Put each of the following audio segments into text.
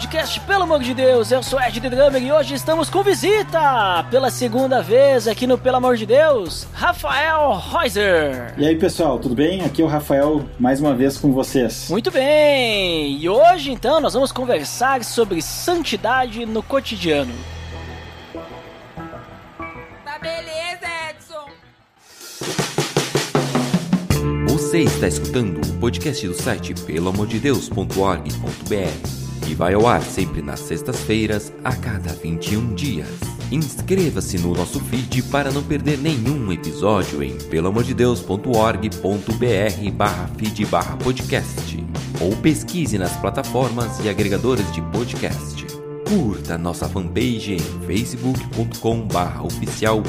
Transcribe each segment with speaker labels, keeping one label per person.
Speaker 1: Podcast, pelo amor de Deus, eu sou Ed The Drummer e hoje estamos com visita pela segunda vez aqui no Pelo Amor de Deus, Rafael Reuser.
Speaker 2: E aí pessoal, tudo bem? Aqui é o Rafael mais uma vez com vocês.
Speaker 1: Muito bem! E hoje então nós vamos conversar sobre santidade no cotidiano.
Speaker 3: Tá beleza, Edson!
Speaker 4: Você está escutando o podcast do site peloamordedeus.org.br e vai ao ar sempre nas sextas-feiras, a cada 21 dias. Inscreva-se no nosso feed para não perder nenhum episódio em peloamordedeus.org.br barra feed barra podcast ou pesquise nas plataformas e agregadores de podcast. Curta nossa fanpage em facebook.com oficial.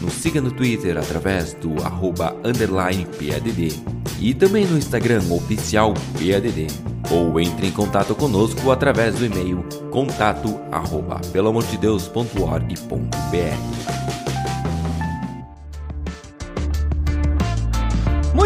Speaker 4: Nos siga no Twitter através do arroba underline PADD e também no Instagram oficial PADD. Ou entre em contato conosco através do e-mail contato arroba peloamordedeus.org.br.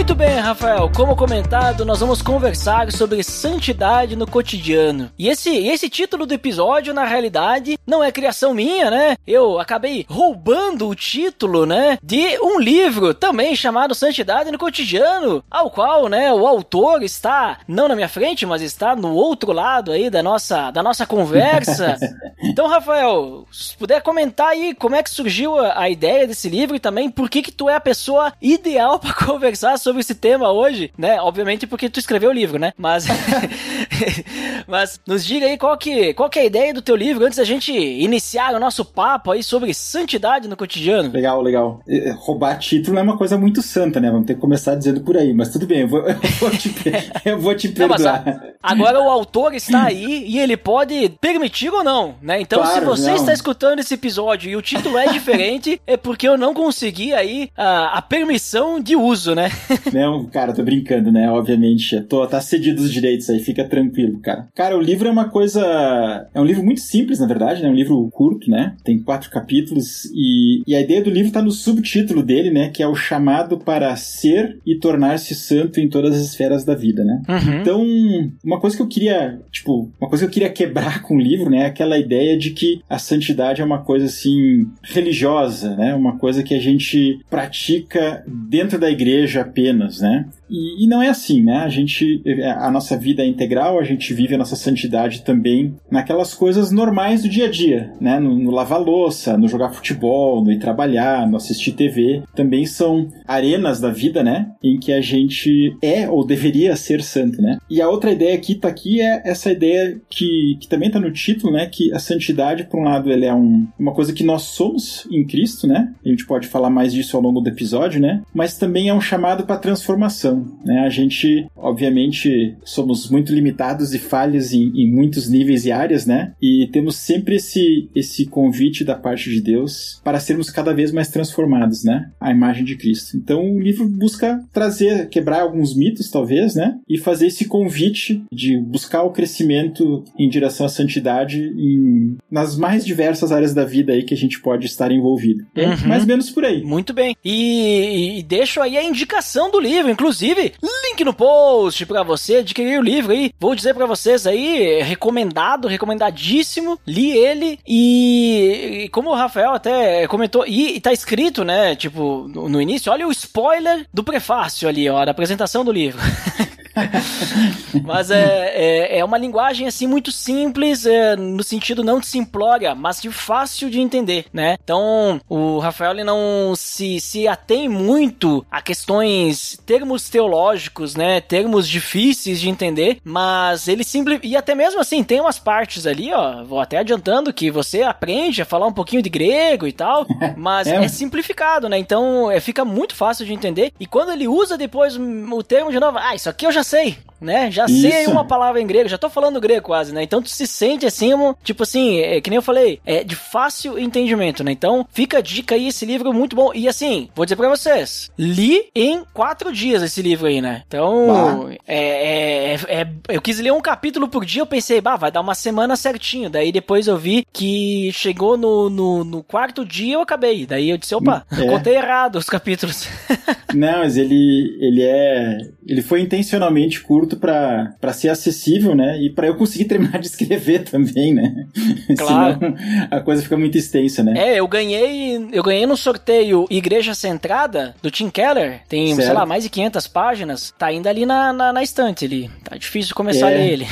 Speaker 1: Muito bem, Rafael. Como comentado, nós vamos conversar sobre santidade no cotidiano. E esse, esse título do episódio, na realidade, não é criação minha, né? Eu acabei roubando o título, né, de um livro também chamado Santidade no Cotidiano, ao qual, né, o autor está não na minha frente, mas está no outro lado aí da nossa, da nossa conversa. Então, Rafael, se puder comentar aí como é que surgiu a, a ideia desse livro e também por que que tu é a pessoa ideal para conversar sobre esse tema hoje, né? Obviamente porque tu escreveu o livro, né? Mas mas nos diga aí qual que, qual que é a ideia do teu livro antes da gente iniciar o nosso papo aí sobre santidade no cotidiano.
Speaker 2: Legal, legal. Roubar título é uma coisa muito santa, né? Vamos ter que começar dizendo por aí, mas tudo bem, eu vou, eu vou, te, eu vou te
Speaker 1: Não,
Speaker 2: perdoar.
Speaker 1: a- agora o autor está aí e ele pode permitir ou não, né? Então, se
Speaker 2: Claro,
Speaker 1: você
Speaker 2: não.
Speaker 1: está escutando esse episódio e o título é diferente, é porque eu não consegui aí a, a permissão de uso, né?
Speaker 2: Não, cara, tô brincando, né? Obviamente, tô, tá cedido os direitos aí, fica tranquilo, cara. Cara, o livro é uma coisa. É um livro muito simples, na verdade, né? É um livro curto, né? Tem quatro capítulos e, e a ideia do livro tá no subtítulo dele, né? Que é o chamado para ser e tornar-se santo em todas as esferas da vida, né?
Speaker 1: Uhum.
Speaker 2: Então, uma coisa que eu queria, tipo, uma coisa que eu queria quebrar com o livro, né, é aquela ideia de que a santidade é uma coisa assim religiosa, né, uma coisa que a gente pratica dentro da igreja apenas, né? E, e não é assim, né? A gente, a nossa vida é integral, a gente vive a nossa santidade também naquelas coisas normais do dia a dia, né? No, no lavar louça, no jogar futebol, no ir trabalhar, no assistir TV, também são arenas da vida, né? Em que a gente é ou deveria ser santo, né? E a outra ideia que tá aqui é essa ideia que, que também tá no título, né? Que a santidade, por um lado, ela é um, uma coisa que nós somos em Cristo, né? A gente pode falar mais disso ao longo do episódio, né? Mas também é um chamado para transformação, né? A gente, obviamente, somos muito limitados e falhos em, em muitos níveis e áreas, né? E temos sempre esse, esse convite da parte de Deus para sermos cada vez mais transformados, né? A imagem de Cristo. Então, o livro busca trazer, quebrar alguns mitos, talvez, né? E fazer esse convite de buscar o crescimento em direção à santidade em, nas mais diversas áreas da vida aí que a gente pode estar envolvido. É
Speaker 1: Uhum.
Speaker 2: mais ou menos por aí.
Speaker 1: Muito bem. E, e deixo aí a indicação do livro, inclusive, link no post pra você adquirir o livro aí. Vou dizer pra vocês aí, recomendado, recomendadíssimo. Li ele e, e como o Rafael até comentou, e, e tá escrito, né, tipo, no, no início, olha o spoiler do prefácio ali, ó, da apresentação do livro. mas é, é, é uma linguagem assim muito simples, é, no sentido não de simplória, mas de fácil de entender, né? Então o Rafael ele não se, se atém muito a questões, termos teológicos, né? Termos difíceis de entender, mas ele simples. E até mesmo assim, tem umas partes ali, ó. Vou até adiantando que você aprende a falar um pouquinho de grego e tal, mas
Speaker 2: É.
Speaker 1: é simplificado, né? Então é, fica muito fácil de entender. E quando ele usa depois o termo de novo, ah, isso aqui eu já já sei né? Já
Speaker 2: Isso.
Speaker 1: sei uma palavra em grego, já tô falando grego quase, né? Então tu se sente assim, um, tipo assim, é, que nem eu falei, é de fácil entendimento, né? Então fica a dica aí, esse livro é muito bom. E assim, vou dizer pra vocês, li em quatro dias esse livro aí, né? Então, é, é, é- eu quis ler um capítulo por dia, eu pensei, bah, vai dar uma semana certinho. Daí depois eu vi que chegou no, no, no quarto dia eu acabei. Daí eu disse, opa,
Speaker 2: É.
Speaker 1: contei errado os capítulos.
Speaker 2: Não, mas ele, ele é. Ele foi intencionalmente curto pra pra ser acessível, né? E pra eu conseguir terminar de escrever também, né?
Speaker 1: Claro.
Speaker 2: Senão a coisa fica muito extensa, né?
Speaker 1: É, eu ganhei, eu ganhei no sorteio Igreja Centrada do Tim Keller. Tem, sei
Speaker 2: Certo.
Speaker 1: lá, mais de 500 páginas. Tá ainda ali na, na, na estante ali. Tá difícil começar
Speaker 2: É.
Speaker 1: a ler ele.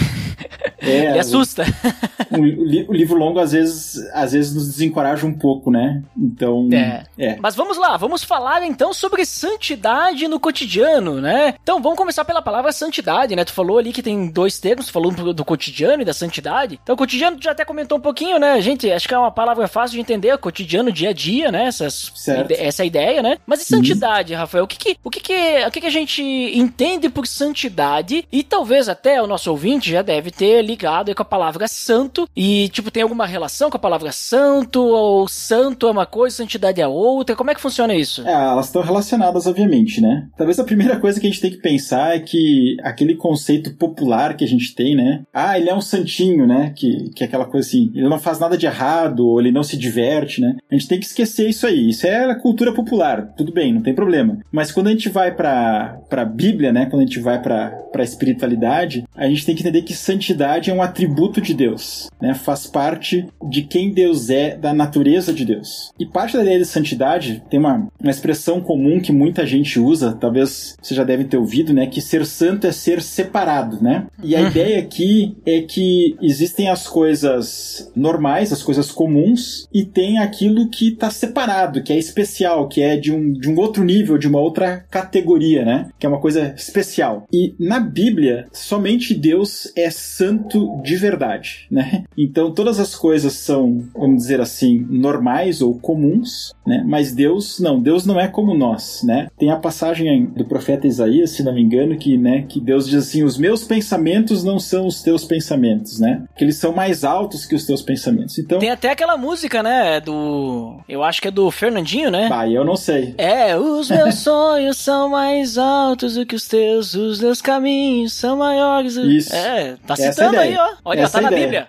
Speaker 2: É,
Speaker 1: Ele assusta.
Speaker 2: o, o o livro longo às vezes, às vezes nos desencoraja um pouco, né? Então.
Speaker 1: É.
Speaker 2: é.
Speaker 1: Mas vamos lá, vamos falar então sobre santidade no cotidiano, né? Então vamos começar pela palavra santidade, né? Tu falou ali que tem dois termos, tu falou do cotidiano e da santidade. Então, cotidiano tu já até comentou um pouquinho, né? Gente, acho que é uma palavra fácil de entender, cotidiano, dia a dia, né? Essas, ide- essa ideia, né? Mas e santidade, Rafael? O que que, o que que, o que que a gente entende por santidade? E talvez até o nosso ouvinte já deve ter ligado com a palavra santo e, tipo, tem alguma relação com a palavra santo ou santo é uma coisa, santidade é outra? Como é que funciona isso?
Speaker 2: É, elas estão relacionadas, obviamente, né? Talvez a primeira coisa que a gente tem que pensar é que aquele conceito popular que a gente tem, né? Ah, ele é um santinho, né? Que, que é aquela coisa assim, ele não faz nada de errado, ou ele não se diverte, né? A gente tem que esquecer isso aí. Isso é cultura popular, tudo bem, não tem problema. Mas quando a gente vai pra, pra Bíblia, né? Quando a gente vai pra, pra espiritualidade, a gente tem que entender que santidade é um atributo de Deus, né? Faz parte de quem Deus é, da natureza de Deus. E parte da ideia de santidade tem uma, uma expressão comum que muita gente usa, talvez você já deve ter ouvido, né? Que ser santo é ser separado, né? E a ideia aqui é que existem as coisas normais, as coisas comuns, e tem aquilo que está separado, que é especial, que é de um, de um outro nível, de uma outra categoria, né? Que é uma coisa especial. E na Bíblia, somente Deus é santo de verdade, né? Então todas as coisas são, vamos dizer assim, normais ou comuns, né? Mas Deus não, Deus não é como nós, né? Tem a passagem do profeta Isaías, se não me engano, que, né, que Deus diz assim: "Os meus pensamentos não são os teus pensamentos", né? Que eles são mais altos que os teus pensamentos. Então,
Speaker 1: Tem até aquela música, né? Do. Eu acho que é do Fernandinho, né?
Speaker 2: bah, eu não sei.
Speaker 1: É, os meus sonhos são mais altos do que os teus, os meus caminhos são maiores.
Speaker 2: Isso.
Speaker 1: É, tá
Speaker 2: Essa é
Speaker 1: citando aí, ó. Olha,
Speaker 2: Essa
Speaker 1: tá
Speaker 2: é a
Speaker 1: na
Speaker 2: ideia.
Speaker 1: Bíblia.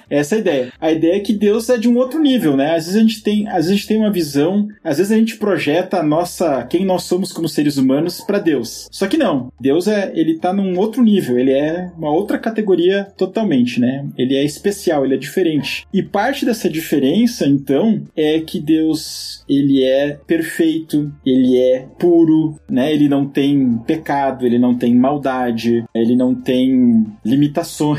Speaker 2: Essa é a ideia. A ideia é que Deus é de um outro nível, né? Às vezes a gente tem, às vezes a gente tem uma visão, às vezes a gente projeta a nossa, quem nós somos como seres humanos para Deus. Só que não. Deus é, ele tá num outro nível, ele é uma outra categoria totalmente, né? Ele é especial, ele é diferente. E parte dessa diferença, então, é que Deus, ele é perfeito, ele é puro, né? Ele não tem pecado, ele não tem maldade, ele não tem limitações,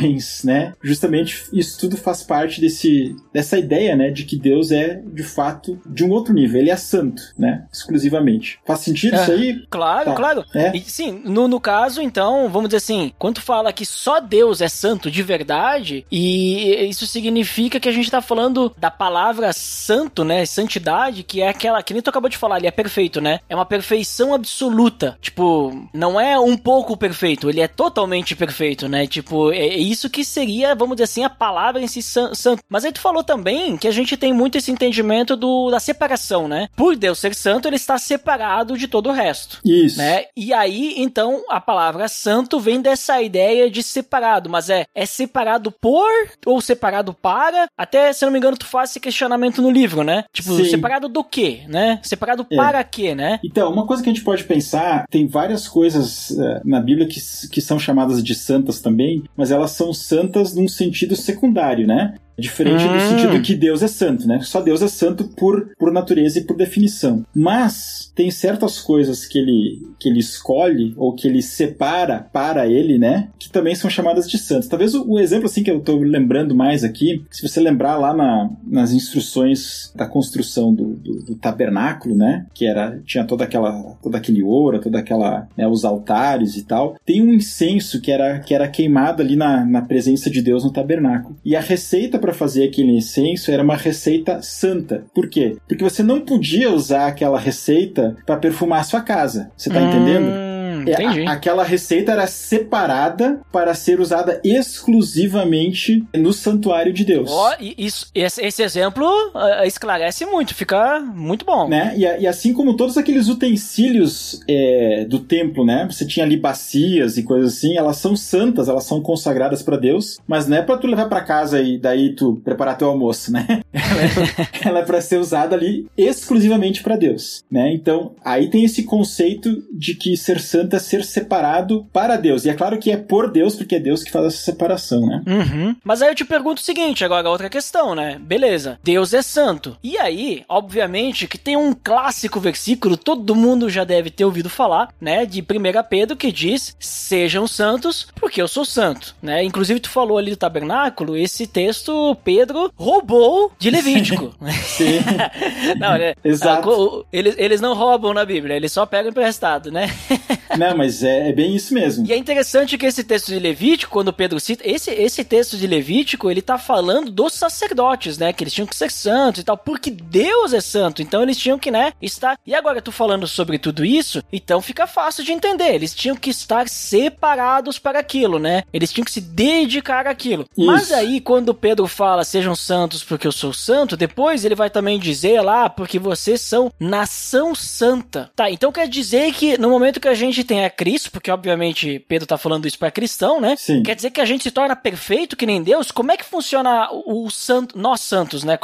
Speaker 2: né? Justamente isso tudo faz parte desse, dessa ideia, né? De que Deus é, de fato, de um outro nível. Ele é santo, né? Exclusivamente. Faz sentido isso
Speaker 1: É.
Speaker 2: aí?
Speaker 1: Claro,
Speaker 2: Tá.
Speaker 1: claro.
Speaker 2: É.
Speaker 1: E, sim, no, no caso, então, vamos dizer assim, quando fala que só Deus é santo de verdade, e isso significa que a gente tá falando da palavra santo, né? Santidade, que é aquela, que nem tu acabou de falar, ele é perfeito, né? É uma perfeição absoluta. Tipo, não é um pouco perfeito, ele é totalmente perfeito, né? Tipo, é é isso que seria, vamos dizer assim, a palavra em si san- santo. Mas aí tu falou também que a gente tem muito esse entendimento do, da separação, né? Por Deus ser santo, ele está separado de todo o resto
Speaker 2: Isso.
Speaker 1: né? E aí, então, a palavra santo vem dessa ideia de separado, mas é é separado por ou separado para? Até, se não me engano, tu faz esse questionamento no livro, né? Tipo,
Speaker 2: Sim.
Speaker 1: separado do quê, né? Separado
Speaker 2: É.
Speaker 1: para quê, né?
Speaker 2: Então, uma coisa que a gente pode pensar, tem várias coisas eh, na Bíblia que, que são chamadas de santas também, mas elas são santas num sentido secundário, né? Diferente do
Speaker 1: Hum.
Speaker 2: sentido que Deus é santo, né? Só Deus é santo por, por natureza e por definição. Mas tem certas coisas que ele, que ele escolhe ou que ele separa para ele, né? Que também são chamadas de santos. Talvez o, o exemplo assim que eu tô lembrando mais aqui, se você lembrar lá na- nas instruções da construção do, do- do tabernáculo, né? Que era tinha toda aquela todo aquele ouro, toda aquela né, os altares e tal. Tem um incenso que era que era queimado ali na, na presença de Deus no tabernáculo. E a receita para fazer aquele incenso era uma receita santa. Por quê? Porque você não podia usar aquela receita para perfumar a sua casa. Você tá entendendo?
Speaker 1: Hum,
Speaker 2: É,
Speaker 1: entendi.
Speaker 2: a- aquela receita era separada para ser usada exclusivamente no santuário de Deus.
Speaker 1: E isso, esse, esse exemplo ah, esclarece muito, fica muito bom.
Speaker 2: Né? E, e assim como todos aqueles utensílios é, do templo, né? Você tinha ali bacias e coisas assim, elas são santas, elas são consagradas para Deus, mas não é para tu levar para casa e daí tu preparar teu almoço, né? Ela é pra, ela é ser usada ali exclusivamente para Deus, né? Então, aí tem esse conceito de que ser santo é ser separado para Deus. E é claro que é por Deus, porque é Deus que faz essa separação, né?
Speaker 1: Uhum. Mas aí eu te pergunto o seguinte, agora outra questão, né? Beleza, Deus é santo. E aí, obviamente, que tem um clássico versículo, todo mundo já deve ter ouvido falar, né? De 1 Pedro, que diz, sejam santos, porque eu sou santo, né? Inclusive, tu falou ali do tabernáculo, esse texto Pedro roubou de Levítico.
Speaker 2: Sim.
Speaker 1: não, né?
Speaker 2: Exato.
Speaker 1: Ah, Eles, eles não roubam na Bíblia, eles só pegam emprestado, né?
Speaker 2: Não, mas é, é bem isso mesmo.
Speaker 1: E é interessante que esse texto de Levítico, quando Pedro cita, esse, esse texto de Levítico, ele tá falando dos sacerdotes, né? Que eles tinham que ser santos e tal, porque Deus é santo, então eles tinham que, né, estar. E agora tu falando sobre tudo isso, então fica fácil de entender. Eles tinham que estar separados para aquilo, né? Eles tinham que se dedicar àquilo. Mas
Speaker 2: Isso.
Speaker 1: aí, quando Pedro fala, sejam santos porque eu sou santo, depois ele vai também dizer lá, porque vocês são nação santa. Tá, então quer dizer que no momento que a gente tem a Cristo, porque obviamente Pedro tá falando isso para cristão, né?
Speaker 2: Sim.
Speaker 1: Quer dizer que a gente se torna perfeito que nem Deus? Como é que funciona o, o santo, nós santos, né?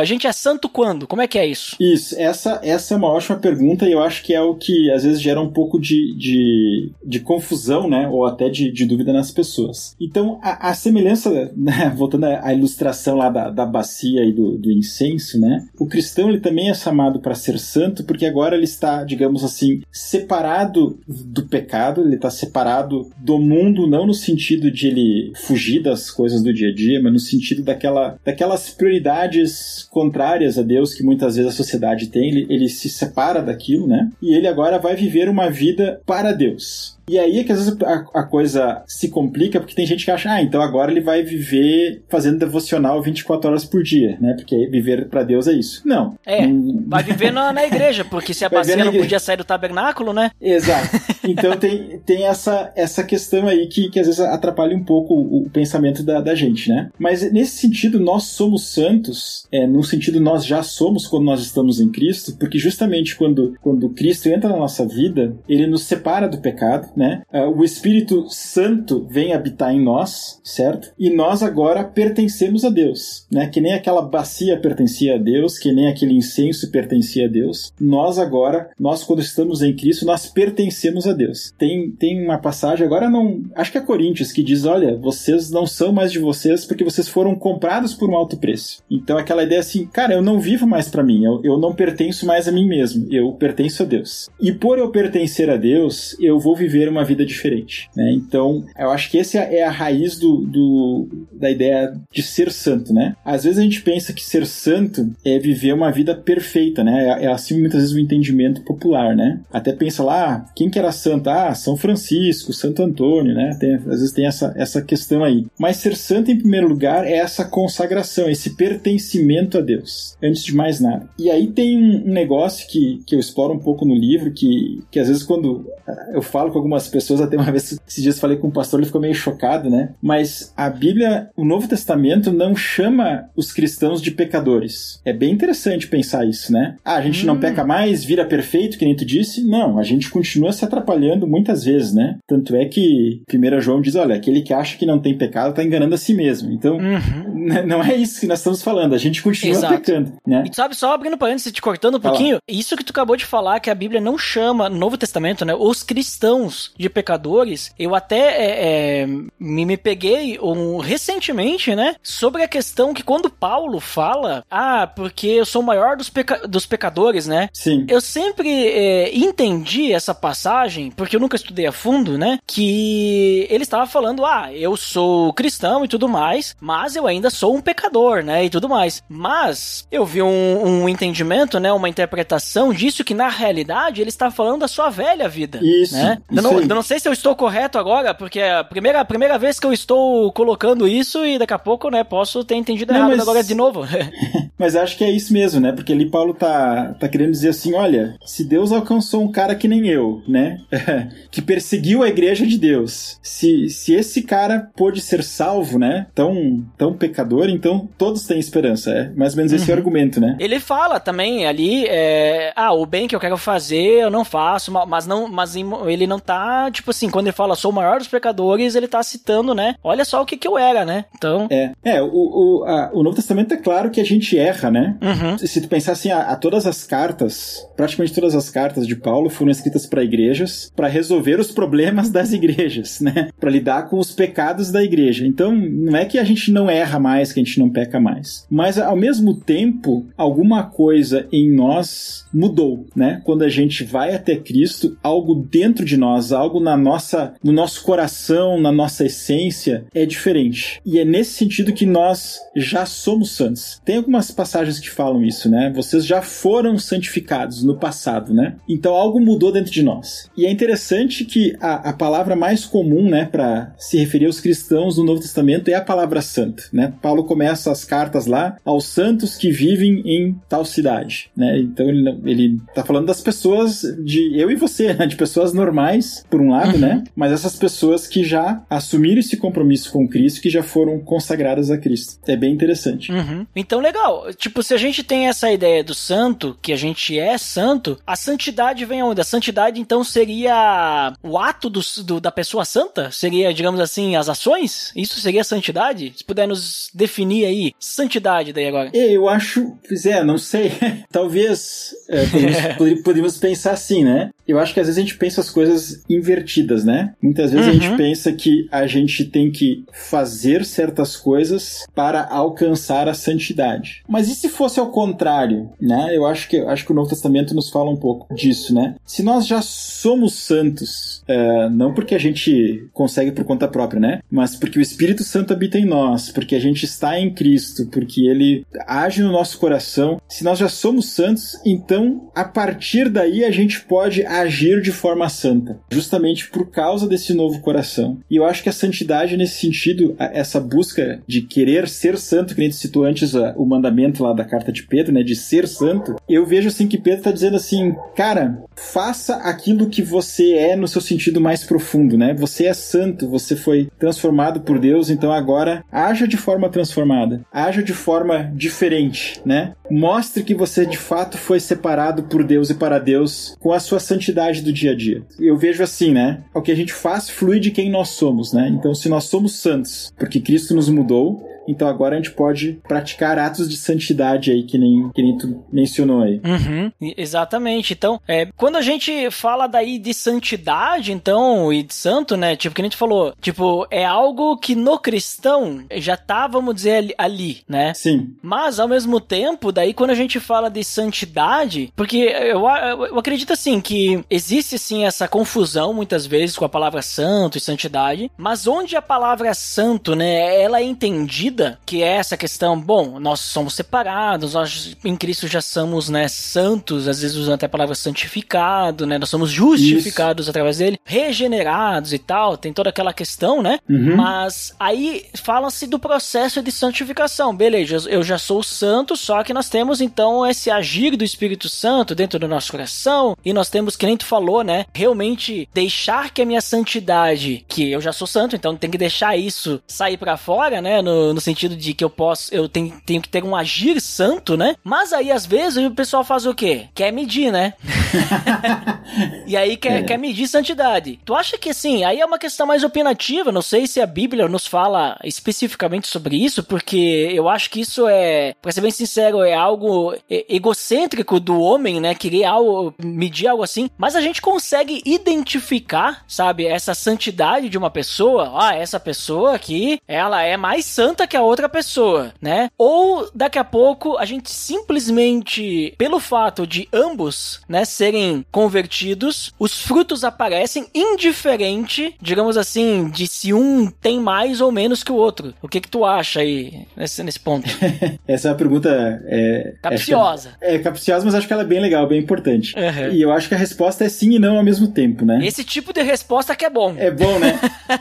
Speaker 1: A gente é santo quando? Como é que é isso?
Speaker 2: Isso, essa, essa é uma ótima pergunta e eu acho que é o que às vezes gera um pouco de, de, de confusão, né? Ou até de, de dúvida nas pessoas. Então, a, a semelhança, né? voltando à à ilustração lá da, da bacia e do, do incenso, né? O cristão ele também é chamado para ser santo porque agora ele está, digamos assim, separado do pecado, ele está separado do mundo, não no sentido de ele fugir das coisas do dia a dia, mas no sentido daquela, daquelas prioridades contrárias a Deus que muitas vezes a sociedade tem, ele, ele se separa daquilo, né? E ele agora vai viver uma vida para Deus. E aí é que às vezes a, a coisa se complica, porque tem gente que acha, ah, então agora ele vai viver fazendo devocional 24 horas por dia, né? Porque viver para Deus é isso. Não.
Speaker 1: É,
Speaker 2: Hum,
Speaker 1: vai viver na, na igreja, porque se a bacia não podia sair do tabernáculo, né?
Speaker 2: Exato. Então tem, tem essa, essa questão aí que, que às vezes atrapalha um pouco o, o pensamento da, da gente, né? Mas nesse sentido, nós somos santos, é, no sentido nós já somos quando nós estamos em Cristo, porque justamente quando, quando Cristo entra na nossa vida, ele nos separa do pecado, né? Ah, O Espírito Santo vem habitar em nós, certo? E nós agora pertencemos a Deus, né? Que nem aquela bacia pertencia a Deus, que nem aquele incenso pertencia a Deus. Nós agora, nós quando estamos em Cristo, nós pertencemos a Deus. Tem, tem uma passagem, agora não, acho que é Coríntios, que diz, olha, vocês não são mais de vocês porque vocês foram comprados por um alto preço. Então aquela ideia assim, cara, eu não vivo mais para mim, eu, eu não pertenço mais a mim mesmo, eu pertenço a Deus. E por eu pertencer a Deus, eu vou viver uma vida diferente, né? Então, eu acho que essa é a raiz do, do, da ideia de ser santo, né? Às vezes a gente pensa que ser santo é viver uma vida perfeita, né? É, é assim muitas vezes o entendimento popular, né? Até pensa lá, ah, quem que era santo? Ah, São Francisco, Santo Antônio, né? Tem- às vezes tem essa, essa questão aí. Mas ser santo em primeiro lugar é essa consagração, esse pertencimento a Deus, antes de mais nada. E aí tem um, um negócio que, que eu exploro um pouco no livro, que, que às vezes quando eu falo com algumas pessoas, até uma vez, esses dias falei com um pastor, ele ficou meio chocado, né? Mas a Bíblia, o Novo Testamento não chama os cristãos de pecadores. É bem interessante pensar isso, né? Ah, a gente não peca mais, vira perfeito, que nem tu disse? Não, a gente continua se atrapalhando muitas vezes, né? Tanto é que 1 João diz, olha, aquele que acha que não tem pecado está enganando a si mesmo. Então,
Speaker 1: Uhum.
Speaker 2: N- não é isso que nós estamos falando, a gente continua
Speaker 1: Exato.
Speaker 2: pecando, né?
Speaker 1: E sabe, só abrindo parênteses, te cortando um
Speaker 2: Fala.
Speaker 1: pouquinho, isso que tu acabou de falar, que a Bíblia não chama, no Novo Testamento, né, os cristãos de pecadores, eu até é, é, me, me peguei um, recentemente, né, sobre a questão que quando Paulo fala, ah, porque eu sou o maior dos, peca- dos pecadores, né,
Speaker 2: Sim.
Speaker 1: eu sempre é, entendi essa passagem, porque eu nunca estudei a fundo, né? Que ele estava falando, ah, eu sou cristão e tudo mais, mas eu ainda sou um pecador, né? E tudo mais. Mas eu vi um, um entendimento, né? Uma interpretação disso que na realidade ele está falando da sua velha vida.
Speaker 2: Isso,
Speaker 1: Né? Eu, não, eu não sei se eu estou correto agora, porque é a primeira, a primeira vez que eu estou colocando isso e daqui a pouco, né, posso ter entendido
Speaker 2: Não,
Speaker 1: errado
Speaker 2: mas-
Speaker 1: agora de novo.
Speaker 2: Mas acho que é isso mesmo, né? Porque ali Paulo tá, tá querendo dizer assim: olha, se Deus alcançou um cara que nem eu, né? que perseguiu a igreja de Deus, se, se esse cara pôde ser salvo, né? Tão, tão pecador, então todos têm esperança. É mais ou menos esse o argumento, né?
Speaker 1: Ele fala também ali, é, ah, o bem que eu quero fazer eu não faço, ma- mas não, mas ele não tá, tipo assim, quando ele fala sou o maior dos pecadores, ele tá citando, né? Olha só o que que eu era, né? Então,
Speaker 2: É, é o, o, a- o Novo Testamento é claro que a gente erra, né?
Speaker 1: uhum,
Speaker 2: Se tu pensar assim, a, a todas as cartas, praticamente todas as cartas de Paulo foram escritas para igrejas para resolver os problemas das igrejas, né? Para lidar com os pecados da igreja. Então, não é que a gente não erra mais, que a gente não peca mais, mas ao mesmo tempo, alguma coisa em nós mudou, né? Quando a gente vai até Cristo, algo dentro de nós, algo na nossa, no nosso coração, na nossa essência é diferente. E é nesse sentido que nós já somos santos. Tem algumas passagens que falam isso, né? Vocês já foram santificados no passado, né? Então algo mudou dentro de nós. E é interessante que a, a palavra mais comum, né, para se referir aos cristãos no Novo Testamento é a palavra santo, né? Paulo começa as cartas lá aos santos que vivem em tal cidade, né? Então ele, ele tá falando das pessoas de eu e você, né? De pessoas normais, por um lado, né? Mas essas pessoas que já assumiram esse compromisso com Cristo, que já foram consagradas a Cristo. É bem interessante.
Speaker 1: uhum. Então, legal. Tipo, se a gente tem essa ideia do santo, que a gente é santo, a santidade vem aonde? A santidade, então, seria o ato do, do- da pessoa santa? Seria, digamos assim, as ações? Isso seria santidade? Se puder nos definir aí, santidade daí agora.
Speaker 2: É, Eu acho, pois é, não sei. Talvez é, podemos, podemos pensar assim, né? Eu acho que às vezes a gente pensa as coisas invertidas, né? Muitas vezes a
Speaker 1: Uhum.
Speaker 2: gente pensa que a gente tem que fazer certas coisas para alcançar a santidade. Mas e se fosse ao contrário, né? Eu acho que acho que o Novo Testamento nos fala um pouco disso, né? Se nós já somos santos, é, não porque a gente consegue por conta própria, né? Mas porque o Espírito Santo habita em nós, porque a gente está em Cristo, porque ele age no nosso coração. Se nós já somos santos, então a partir daí a gente pode agir de forma santa, justamente por causa desse novo coração. E eu acho que a santidade nesse sentido, essa busca de querer ser santo, que a gente citou antes o mandamento lá da carta de Pedro, né, de ser santo, eu vejo assim que Pedro está dizendo assim, cara, faça aquilo que você é no seu sentido mais profundo, né? Você é santo, você foi transformado por Deus, então agora haja de forma transformada, haja de forma diferente, né? Mostre que você de fato foi separado por Deus e para Deus com a sua santidade do dia a dia. Eu vejo assim, né? O que a gente faz flui de quem nós somos, né? Então, se nós somos santos, porque Cristo nos mudou, então agora a gente pode praticar atos de santidade aí, que nem, que nem tu mencionou aí.
Speaker 1: Uhum, exatamente. Então, é, quando a gente fala daí de santidade, então, e de santo, né? Tipo, que a gente falou, tipo, é algo que no cristão já tá, vamos dizer, ali, ali, né?
Speaker 2: Sim.
Speaker 1: Mas, ao mesmo tempo, daí quando a gente fala de santidade, porque eu, eu, eu acredito assim que existe sim essa confusão muitas vezes com a palavra santo e santidade, mas onde a palavra santo, né, ela é entendida, que é essa questão, bom, nós somos separados, nós em Cristo já somos, né, santos, às vezes usando até a palavra santificado, né, nós somos justificados através dele, regenerados e tal, tem toda aquela questão, né,
Speaker 2: Uhum.
Speaker 1: mas aí fala-se do processo de santificação. Beleza, eu já sou santo, só que nós temos então esse agir do Espírito Santo dentro do nosso coração e nós temos, que nem tu falou, né? Realmente deixar que a minha santidade, que eu já sou santo, então tem que deixar isso sair pra fora, né? No, no sentido de que eu posso, eu tenho, tenho que ter um agir santo, né? Mas aí às vezes o pessoal faz o quê? Quer medir, né? E aí quer,
Speaker 2: É.
Speaker 1: quer medir santidade. Tu acha que assim, aí é uma questão mais opinativa, não sei se a Bíblia nos fala especificamente sobre isso, porque eu acho que isso é, pra ser bem sincero, é algo egocêntrico do homem, né, querer algo, medir algo assim, mas a gente consegue identificar, sabe, essa santidade de uma pessoa, ah, essa pessoa aqui, ela é mais santa que a outra pessoa, né? Ou daqui a pouco a gente simplesmente, pelo fato de ambos, né, serem convertidos, os frutos aparecem indiferente, digamos assim, de se um tem mais ou menos que o outro. O que que tu acha aí nesse, nesse ponto?
Speaker 2: Essa é uma pergunta é,
Speaker 1: capciosa.
Speaker 2: É, é, capciosa, mas acho que ela é bem legal, bem importante.
Speaker 1: Uhum.
Speaker 2: E eu acho que a resposta é sim e não ao mesmo tempo, né?
Speaker 1: Esse tipo de resposta que é bom.
Speaker 2: É bom, né?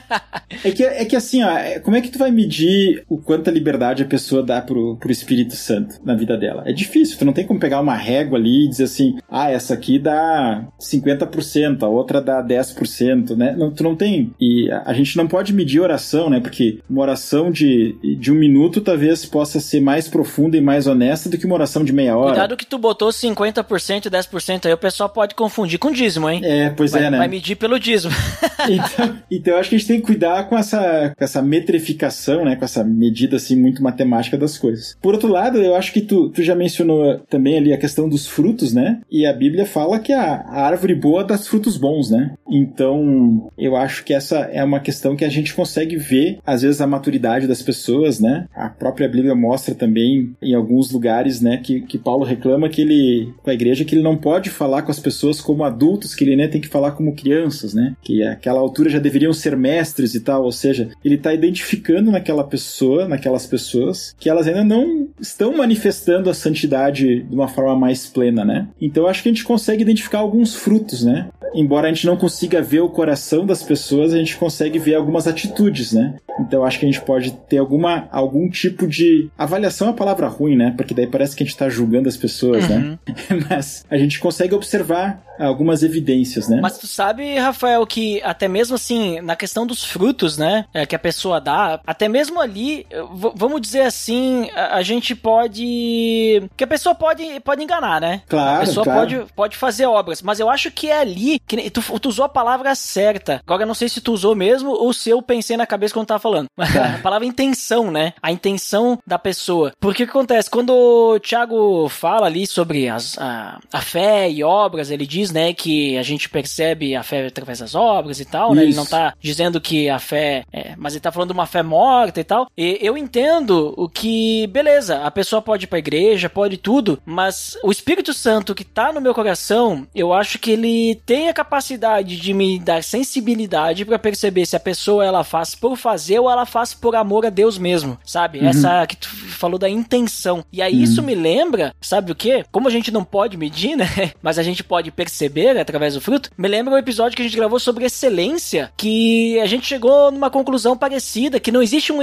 Speaker 2: é, que, é que assim, ó, é, como é que tu vai medir o quanta liberdade a pessoa dá pro, pro Espírito Santo na vida dela? É difícil, tu não tem como pegar uma régua ali e dizer assim, ah, essa aqui dá 50%, a outra dá 10%, né? Não, tu não tem. E a, gente não pode medir oração, né? Porque uma oração de, de um minuto talvez possa ser mais profunda e mais honesta do que uma oração de meia hora.
Speaker 1: Cuidado que tu botou 50% e 10% aí, o pessoal pode confundir com dízimo, hein?
Speaker 2: É, pois
Speaker 1: vai,
Speaker 2: é, né?
Speaker 1: Vai medir pelo dízimo.
Speaker 2: então, então eu acho que a gente tem que cuidar com essa, com essa metrificação, né? Com essa medida assim muito matemática das coisas. Por outro lado, eu acho que tu, tu já mencionou também ali a questão dos frutos, né? E a Bíblia fala que a, a árvore boa dá frutos bons, né? Então, eu acho que essa é uma questão que a gente consegue ver, às vezes, a maturidade das pessoas, né? A própria Bíblia mostra também, em alguns lugares, né, que, que Paulo reclama que ele, com a igreja, que ele não pode falar com as pessoas como adultos, que ele né, tem que falar como crianças, né? Que àquela altura já deveriam ser mestres e tal, ou seja, ele está identificando naquela pessoa, naquelas pessoas, que elas ainda não estão manifestando a santidade de uma forma mais plena, né? Então acho que a gente consegue identificar alguns frutos, né? Embora a gente não consiga ver o coração das pessoas, a gente consegue ver algumas atitudes, né? Então acho que a gente pode ter alguma algum tipo de avaliação é a palavra ruim, né? Porque daí parece que a gente está julgando as pessoas, né?
Speaker 1: Uhum.
Speaker 2: Mas a gente consegue observar algumas evidências, né?
Speaker 1: Mas tu sabe, Rafael, que até mesmo assim, na questão dos frutos, né, é, que a pessoa dá, até mesmo ali, vamos dizer assim, a, a, gente pode, que a pessoa pode, pode enganar, né?
Speaker 2: Claro,
Speaker 1: A pessoa
Speaker 2: claro.
Speaker 1: pode, pode fazer obras, mas eu acho que é ali, que tu, tu usou a palavra certa. Agora eu não sei se tu usou mesmo ou se eu pensei na cabeça quando tava falando.
Speaker 2: Tá.
Speaker 1: a palavra intenção, né? A intenção da pessoa. Porque o que acontece? Quando o Thiago fala ali sobre as, a, a fé e obras, ele diz, né, que a gente percebe a fé através das obras e tal, né? Ele
Speaker 2: Isso.
Speaker 1: não tá dizendo que a fé, é, mas ele tá falando de uma fé morta e tal. E eu entendo o que, beleza, a pessoa pode ir pra igreja, pode tudo, mas o Espírito Santo que tá no meu coração, eu acho que ele tem a capacidade de me dar sensibilidade pra perceber se a pessoa ela faz por fazer ou ela faz por amor a Deus mesmo, sabe? Essa que tu falou da intenção. E aí isso me lembra, sabe o quê? Como a gente não pode medir, né? Mas a gente pode perceber através do fruto. Me lembra o episódio que a gente gravou sobre excelência, que a gente chegou numa conclusão parecida, que não existe um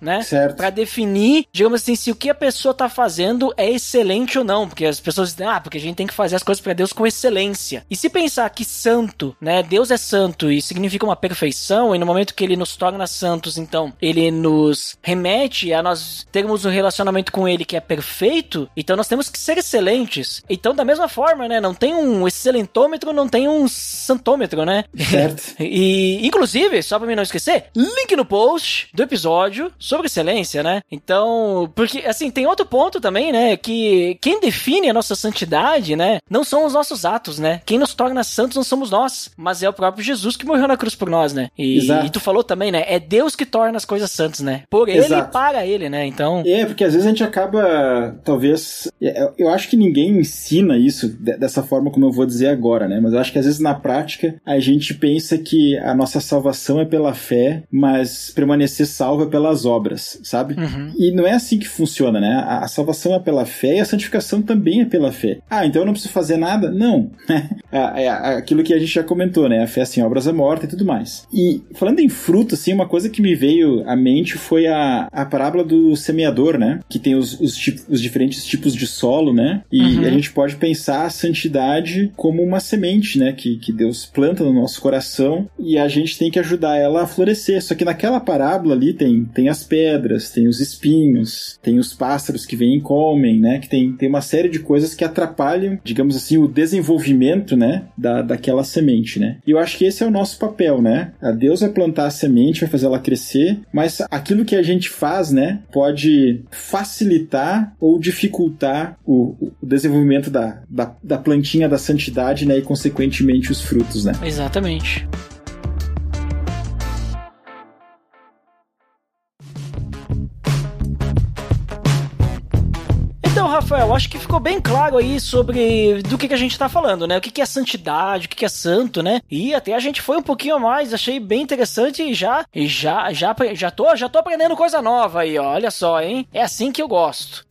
Speaker 1: né?
Speaker 2: Certo.
Speaker 1: Pra definir, digamos assim, se o que a pessoa tá fazendo é excelente ou não, porque as pessoas dizem, ah, porque a gente tem que fazer as coisas pra Deus com excelência. E se pensar que santo, né, Deus é santo e significa uma perfeição, e no momento que ele nos torna santos, então, ele nos remete a nós termos um relacionamento com ele que é perfeito, então nós temos que ser excelentes. Então, da mesma forma, né, não tem um excelentômetro, não tem um santômetro, né?
Speaker 2: Certo.
Speaker 1: E, inclusive, só pra mim não esquecer, link no post do episódio sobre excelência, né? Então, porque, assim, tem outro ponto também, né? Que quem define a nossa santidade, né? Não são os nossos atos, né? Quem nos torna santos não somos nós, mas é o próprio Jesus que morreu na cruz por nós, né? E,
Speaker 2: Exato.
Speaker 1: e tu falou também, né? É Deus que torna as coisas santas, né? Por ele
Speaker 2: Exato.
Speaker 1: e para ele, né? Então.
Speaker 2: É, porque às vezes a gente acaba, talvez. é, Eu acho que ninguém ensina isso de- dessa forma como eu vou dizer agora, né? Mas eu acho que às vezes na prática a gente pensa que a nossa salvação é pela fé, mas permanecer salvo é pelas obras, sabe?
Speaker 1: Uhum.
Speaker 2: E não é assim que funciona, né? A, a salvação é pela fé e a santificação também é pela fé. Ah, então eu não preciso fazer nada? Não. é, é aquilo que a gente já comentou, né? A fé sem obras é morta e tudo mais. E falando em fruto, assim, uma coisa que me veio à mente foi a, a parábola do semeador, né? Que tem os, os, os diferentes tipos de solo, né? E
Speaker 1: Uhum.
Speaker 2: a gente pode pensar a santidade como uma semente, né? Que, que Deus planta no nosso coração e a gente tem que ajudar ela a florescer. Só que naquela parábola ali tem, tem as pedras, tem os espinhos, tem os pássaros que vêm e comem, né? Que tem, tem uma série de coisas que atrapalham, digamos assim, o desenvolvimento, né? Da, daquela semente, né? E eu acho que esse é o nosso papel, né? A Deus vai plantar a semente, vai fazer ela crescer, mas aquilo que a gente faz, né? Pode facilitar ou dificultar o, o desenvolvimento da, da, da plantinha da santidade, né? E consequentemente os frutos, né?
Speaker 1: Exatamente. Rafael, acho que ficou bem claro aí sobre do que, que a gente tá falando, né? O que, que é santidade, o que, que é santo, né? E até a gente foi um pouquinho a mais, achei bem interessante e já, já, já, já tô, já tô aprendendo coisa nova aí, ó. Olha só, hein? É assim que eu gosto.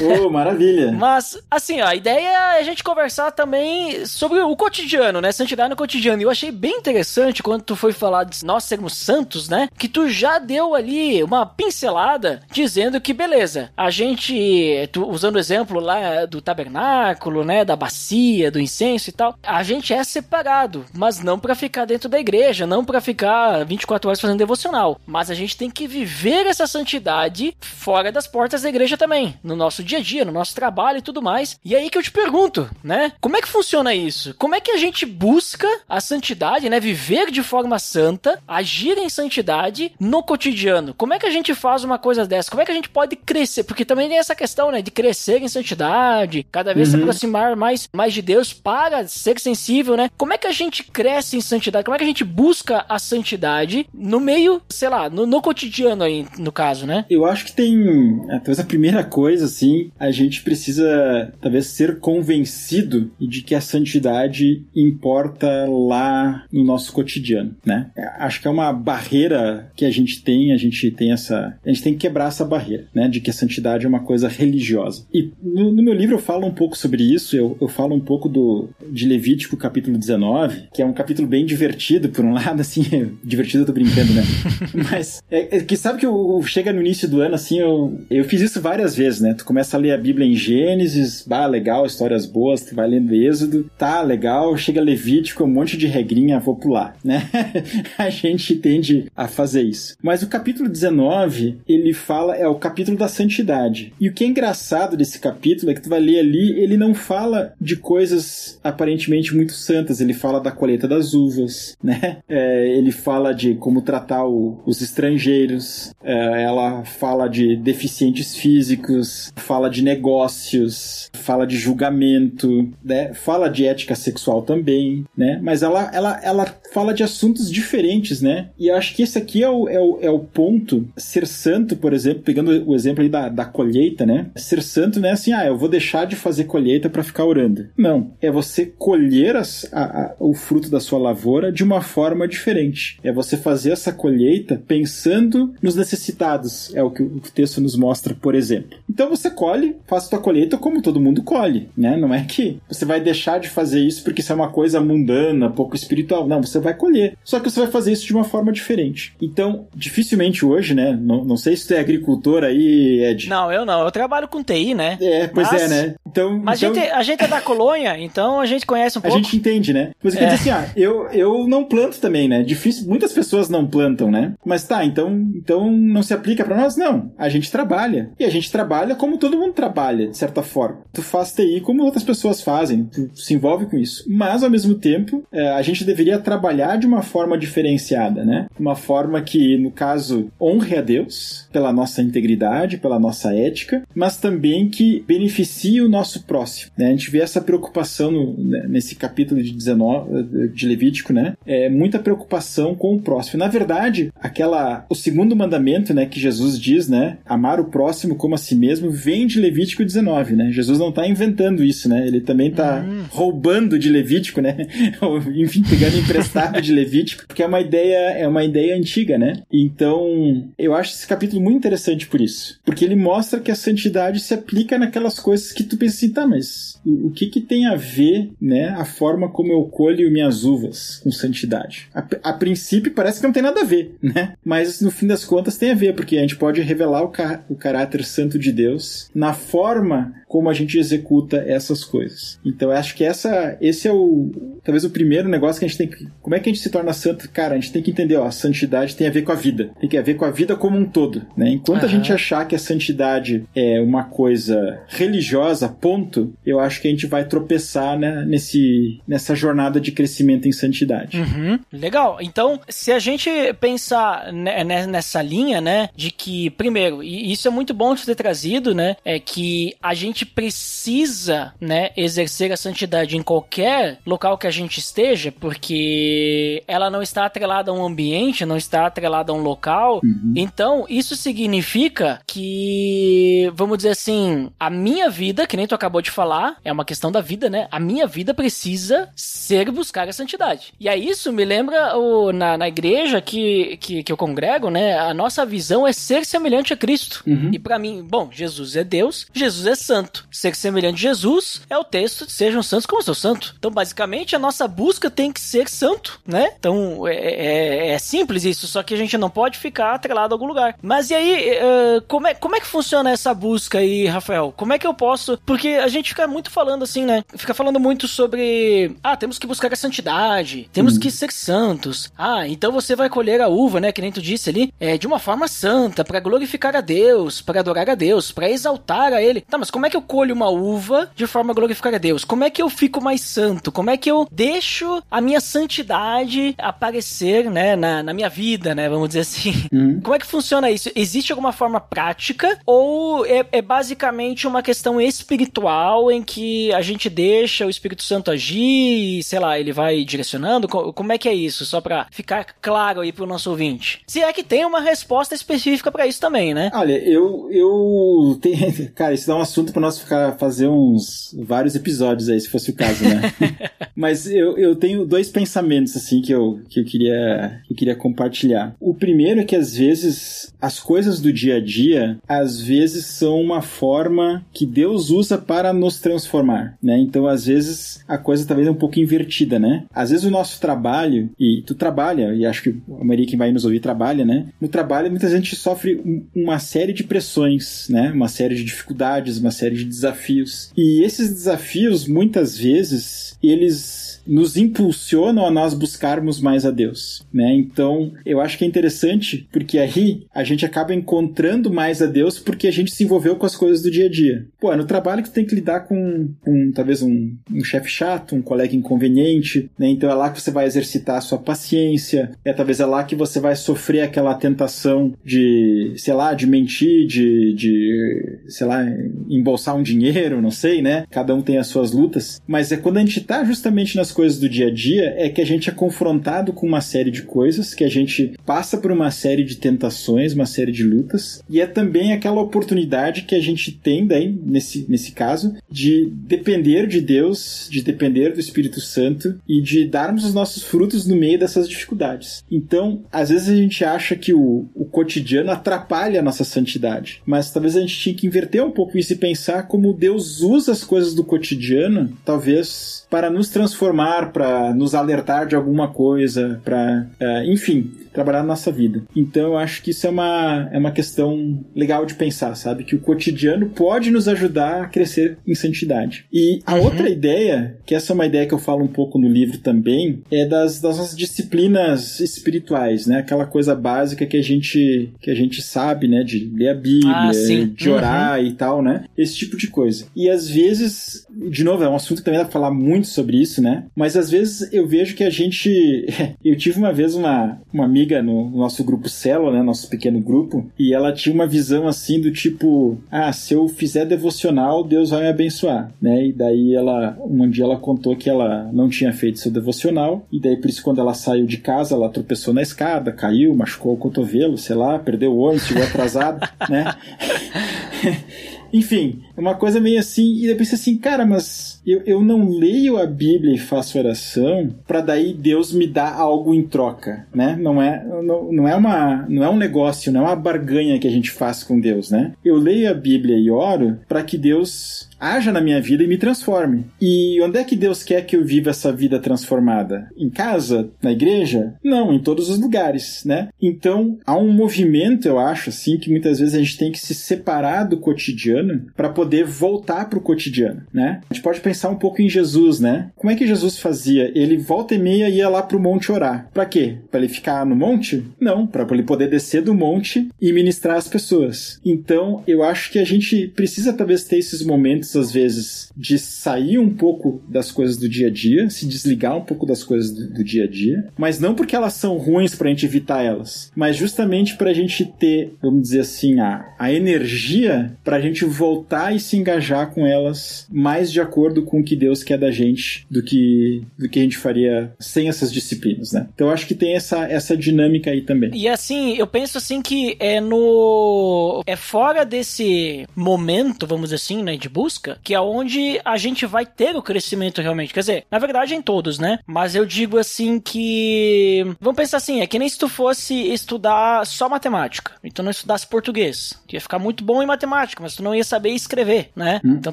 Speaker 2: Oh, maravilha.
Speaker 1: Mas, assim, ó, a ideia é a gente conversar também sobre o cotidiano, né? Santidade no cotidiano. E eu achei bem interessante quando tu foi falar de nós sermos santos, né? Que tu já deu ali uma pincelada dizendo que, beleza, a gente, tu, usando o exemplo lá do tabernáculo, né? Da bacia, do incenso e tal, a gente é separado, mas não para ficar dentro da igreja, não para ficar 24 horas fazendo devocional. Mas a gente tem que viver essa santidade fora das portas da igreja também, no nosso dia a dia, no nosso trabalho e tudo mais. E aí que eu te pergunto, né? Como é que funciona isso? Como é que a gente busca a santidade, né? Viver de forma santa, agir em santidade no cotidiano. Como é que a gente faz uma coisa dessa? Como é que a gente pode crescer? Porque também tem essa questão, né? De crescer em santidade, cada vez se aproximar mais, mais de Deus para ser sensível, né? Como é que a gente cresce em santidade? Como é que a gente busca a santidade no meio, sei lá, no, no cotidiano aí, no caso, né?
Speaker 2: Eu acho que tem. é, Talvez a primeira coisa, assim, a gente precisa, talvez, ser convencido de que a santidade importa lá no nosso cotidiano, né? Acho que é uma barreira que a gente tem, a gente tem essa. A gente tem que quebrar essa barreira, né? De que a santidade é uma coisa religiosa. E no, no meu livro eu falo um pouco sobre isso, eu, eu falo um pouco do, de Levítico, capítulo 19, que é um capítulo bem divertido, por um lado, assim, divertido eu tô brincando, né? Mas é, é que sabe que eu, chega no início do ano, assim, eu, eu fiz isso várias vezes, né? Tu começa a ler a Bíblia em Gênesis, bah, legal, histórias boas, tu vai lendo Êxodo, tá, legal, chega Levítico, um monte de regrinha, vou pular, né? a gente tende a fazer isso. Mas o capítulo 19, ele fala, é o capítulo da santidade. E o que é engraçado desse capítulo é que tu vai ler ali, ele não fala de coisas aparentemente muito santas, ele fala da colheita das uvas, né? É, ele fala de como tratar o- os estrangeiros, é, ela fala de deficientes físicos, fala de negócios, fala de julgamento, né? Fala de ética sexual também, né? Mas ela, ela, ela fala de assuntos diferentes, né? E eu acho que esse aqui é o, é o, é o ponto. Ser santo, por exemplo, pegando o exemplo aí da, da colheita, né? Ser santo é assim, ah, eu vou deixar de fazer colheita para ficar orando. Não. É você colher as, a- a- o fruto da sua lavoura de uma forma diferente. É você fazer essa colheita pensando nos necessitados. É o que o texto nos mostra, por exemplo. Então você colhe, faz sua colheita como todo mundo colhe, né? Não é que você vai deixar de fazer isso porque isso é uma coisa mundana, pouco espiritual. Não, você vai colher. Só que você vai fazer isso de uma forma diferente. Então, dificilmente hoje, né? Não, não sei se tu é agricultor aí, Ed.
Speaker 1: Não, eu não. Eu trabalho com TI, né?
Speaker 2: É, pois
Speaker 1: Mas-
Speaker 2: é, né? Então,
Speaker 1: Mas
Speaker 2: então...
Speaker 1: a, gente, a gente é da colônia, então a gente conhece um
Speaker 2: A
Speaker 1: pouco.
Speaker 2: gente entende, né? Mas eu
Speaker 1: É.
Speaker 2: quero dizer assim, ah, eu, eu não planto também, né? Difícil, muitas pessoas não plantam, né? Mas tá, então, então não se aplica pra nós? Não. A gente trabalha. E a gente trabalha como todo mundo trabalha, de certa forma. Tu faz TI como outras pessoas fazem, tu se envolve com isso. Mas, ao mesmo tempo, é, a gente deveria trabalhar de uma forma diferenciada, né? Uma forma que, no caso, honre a Deus pela nossa integridade, pela nossa ética, mas também que beneficie o nosso próximo. Né? A gente vê essa preocupação no- né, nesse capítulo de 19 de Levítico, né? É muita preocupação com o próximo. Na verdade, aquela o segundo mandamento, né, que Jesus diz, né, amar o próximo como a si mesmo, vem de Levítico 19, né? Jesus não está inventando isso, né? Ele também está roubando de Levítico, né? Enfim, pegando emprestado de Levítico, porque é uma ideia é uma ideia antiga, né? Então, eu acho esse capítulo muito interessante por isso, porque ele mostra que a santidade se aplica naquelas coisas que tu pensa assim, tá, mas o, o que que tem a ver, né, a forma como eu colho minhas uvas com santidade? A, a princípio parece que não tem nada a ver, né? Mas no fim das contas tem a ver, porque a gente pode revelar o, ca- o caráter santo de Deus na forma como a gente executa essas coisas. Então eu acho que essa, esse é o talvez o primeiro negócio que a gente tem que. Como é que a gente se torna santo? Cara, a gente tem que entender, ó, a santidade tem a ver com a vida. Tem que ver com a vida como um todo, né? Enquanto a
Speaker 1: Aham.
Speaker 2: gente achar que a santidade é uma coisa religiosa, ponto, eu acho que a gente vai tropeçar né, nesse, nessa jornada de crescimento em santidade.
Speaker 1: Uhum, legal. Então, se a gente pensar ne- ne- nessa linha, né, de que, primeiro, e isso é muito bom de ter trazido, né, é que a gente precisa, né, exercer a santidade em qualquer local que a gente esteja, porque ela não está atrelada a um ambiente, não está atrelada a um local. Então, isso significa que, vamos dizer assim, a minha vida, que nem tu acabou de falar, é uma questão da vida, né? A minha vida precisa ser buscar a santidade. E aí isso me lembra o, na, na igreja que, que, que eu congrego, né? A nossa visão é ser semelhante a Cristo.
Speaker 2: Uhum.
Speaker 1: E para mim, bom, Jesus é Deus, Jesus é santo. Ser semelhante a Jesus é o texto de sejam santos como eu sou santo. Então, basicamente, a nossa busca tem que ser santo, né? Então, é, é, é simples isso, só que a gente não pode ficar atrelado a algum lugar. Mas e aí, uh, como, é, como é que funciona essa busca aí, Rafael? Como é que eu posso. Porque a gente fica muito falando assim, né? Fica falando muito sobre. Ah, temos que buscar a santidade, temos que ser santos. Ah, então você vai colher a uva, né? Que nem tu disse ali, é, de uma forma santa, para glorificar a Deus, para adorar a Deus, para exaltar a Ele. Tá, mas como é que eu colho uma uva de forma a glorificar a Deus? Como é que eu fico mais santo? Como é que eu deixo a minha santidade aparecer, né, na, na minha vida, né? Vamos dizer assim.
Speaker 2: Uhum.
Speaker 1: Como é que funciona isso? Existe alguma forma prática ou é, é basicamente uma questão espiritual em que a gente deixa o Espírito Santo agir e, sei lá, ele vai direcionando? Co- Como é que é isso? Só pra ficar claro aí pro nosso ouvinte. Se é que tem uma resposta específica pra isso também, né?
Speaker 2: Olha, eu. eu tenho, cara, isso dá um assunto pra nós ficar fazer uns vários episódios aí, se fosse o caso, né? Mas eu, eu tenho dois pensamentos, assim, que eu, que eu, queria, que eu queria compartilhar. O primeiro é que, às vezes, as coisas do dia a dia, às vezes, são uma forma que Deus usa para nos transformar, né? Então, às vezes, a coisa talvez é um pouco invertida, né? Às vezes, o nosso trabalho, e tu trabalha, e acho que a maioria que vai nos ouvir trabalha, né? No trabalho, muita gente sofre um- uma série de pressões, né? Uma série de dificuldades, uma série de desafios. E esses desafios, muitas vezes, eles nos impulsionam a nós buscarmos mais a Deus, né? Então, eu acho que é interessante porque aí a gente acaba encontrando mais a Deus porque a gente se envolveu com as coisas do dia a dia. Pô, é no trabalho que tu tem que lidar com, com talvez um, um chefe chato, um colega inconveniente, né? Então é lá que você vai exercitar a sua paciência, é talvez é lá que você vai sofrer aquela tentação de, sei lá, de mentir, de, de sei lá, embolsar um dinheiro, não sei, né? Cada um tem as suas lutas, mas é quando a gente tá justamente nas coisas do dia a dia é que a gente é confrontado com uma série de coisas, que a gente passa por uma série de tentações, uma série de lutas, e é também aquela oportunidade que a gente tem daí, nesse, nesse caso, de depender de Deus, de depender do Espírito Santo e de darmos os nossos frutos no meio dessas dificuldades. Então, às vezes a gente acha que o, o cotidiano atrapalha a nossa santidade, mas talvez a gente tinha que inverter um pouco isso e pensar como Deus usa as coisas do cotidiano, talvez para nos transformar, para nos alertar de alguma coisa, para, eh, enfim, trabalhar na nossa vida. Então eu acho que isso é uma, é uma questão legal de pensar, sabe? Que o cotidiano pode nos ajudar a crescer em santidade. E a outra ideia, que essa é uma ideia que eu falo um pouco no livro também, é das, das nossas disciplinas espirituais, né? Aquela coisa básica que a gente, que a gente sabe, né? De ler a Bíblia,
Speaker 1: Ah,
Speaker 2: de orar e tal, né? Esse tipo de coisa. E às vezes, de novo, é um assunto que também dá pra falar muito sobre isso, né? Mas às vezes eu vejo que a gente. eu tive uma vez uma, uma amiga no nosso grupo Célula, né? Nosso pequeno grupo, e ela tinha uma visão assim do tipo: ah, se eu fizer devocional, Deus vai me abençoar, né? E daí ela, um dia ela contou que ela não tinha feito seu devocional, e daí por isso quando ela saiu de casa, ela tropeçou na escada, caiu, machucou o cotovelo, sei lá, perdeu o ônibus, chegou atrasado, né? Enfim, uma coisa meio assim, e eu pensei assim, cara, mas eu, eu não leio a Bíblia e faço oração para daí Deus me dar algo em troca, né? Não é, não, não, é uma, não é um negócio, não é uma barganha que a gente faz com Deus, né? Eu leio a Bíblia e oro para que Deus haja na minha vida e me transforme. E onde é que Deus quer que eu viva essa vida transformada? Em casa? Na igreja? Não, em todos os lugares, né? Então, há um movimento, eu acho, assim, que muitas vezes a gente tem que se separar do cotidiano para poder voltar pro cotidiano, né? A gente pode pensar um pouco em Jesus, né? Como é que Jesus fazia? Ele volta e meia ia lá pro monte orar. Para quê? Para ele ficar no monte? Não, para ele poder descer do monte e ministrar as pessoas. Então, eu acho que a gente precisa talvez ter esses momentos às vezes, de sair um pouco das coisas do dia a dia, se desligar um pouco das coisas do, do dia a dia, mas não porque elas são ruins pra gente evitar elas, mas justamente pra gente ter, vamos dizer assim, a, a energia pra gente voltar e se engajar com elas mais de acordo com o que Deus quer da gente do que, do que a gente faria sem essas disciplinas, né? Então eu acho que tem essa, essa dinâmica aí também.
Speaker 1: E assim, eu penso assim que é no. É fora desse momento, vamos dizer assim, né, de busca, que é onde a gente vai ter o crescimento realmente. Quer dizer, na verdade em todos, né? Mas eu digo assim que. Vamos pensar assim, é que nem se tu fosse estudar só matemática. Então não estudasse português. Tu ia ficar muito bom em matemática, mas tu não ia saber escrever, né?
Speaker 2: Hum.
Speaker 1: Então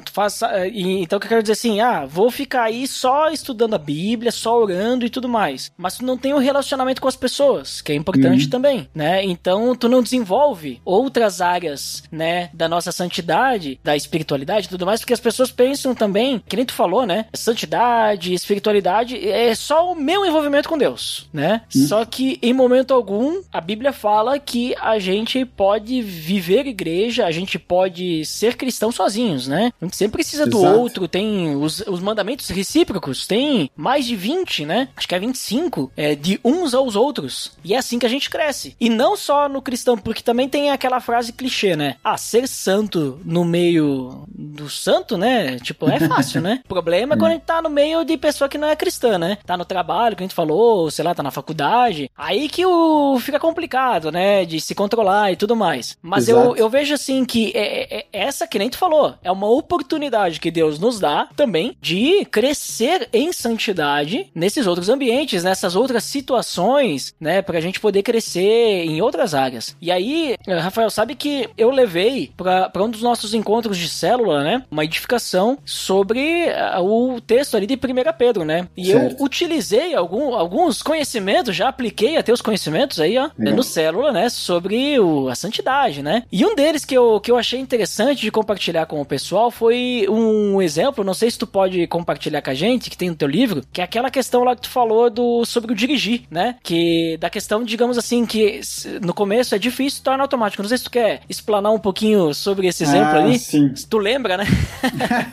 Speaker 1: tu faz. Então o que eu quero dizer assim, ah, vou ficar aí só estudando a Bíblia, só orando e tudo mais. Mas tu não tem um relacionamento com as pessoas, que é importante
Speaker 2: Uhum.
Speaker 1: também, né? Então tu não desenvolve outras áreas, né, da nossa santidade, da espiritualidade e tudo mais, porque as pessoas pensam também, que nem tu falou, né? Santidade, espiritualidade é só o meu envolvimento com Deus, né? Só que em momento algum a Bíblia fala que a gente pode viver igreja, a gente pode ser cristão sozinhos, né? A gente sempre precisa do
Speaker 2: Exato.
Speaker 1: outro, tem os, os mandamentos recíprocos, tem mais de 20, né? Acho que é 25, é, de uns aos outros. E é assim que a gente cresce. E não só no cristão, porque também tem aquela frase clichê, né? Ah, ser santo no meio do santo, né? Tipo, é fácil, né? O problema é quando a gente tá no meio de pessoa que não é cristã, né? Tá no trabalho, que a gente falou, sei lá, tá na faculdade. Aí que o fica complicado, né? De se controlar e tudo mais. Mas eu,
Speaker 2: Exato.
Speaker 1: eu vejo assim que é, é- é essa que nem tu falou, é uma oportunidade que Deus nos dá também de crescer em santidade nesses outros ambientes, nessas outras situações, né, pra gente poder crescer em outras áreas. E aí, eh, Rafael, sabe que eu levei pra um dos nossos encontros de célula, né, uma edificação sobre ah, o texto ali de 1 Pedro, né? E
Speaker 2: Certo.
Speaker 1: eu utilizei algum, alguns conhecimentos, já apliquei até os conhecimentos aí, ó,
Speaker 2: Legal.
Speaker 1: no célula, né, sobre o, a santidade, né? E um deles que eu, que eu achei interessante de compartilhar com o pessoal foi um exemplo, não sei se tu pode compartilhar com a gente, que tem no teu livro, que é aquela questão lá que tu falou do, sobre o dirigir, né? Que da questão, digamos assim, que no começo é difícil, torna automático. Não sei se tu quer explanar um pouquinho sobre esse exemplo
Speaker 2: ah,
Speaker 1: ali.
Speaker 2: sim.
Speaker 1: Se tu lembra, né?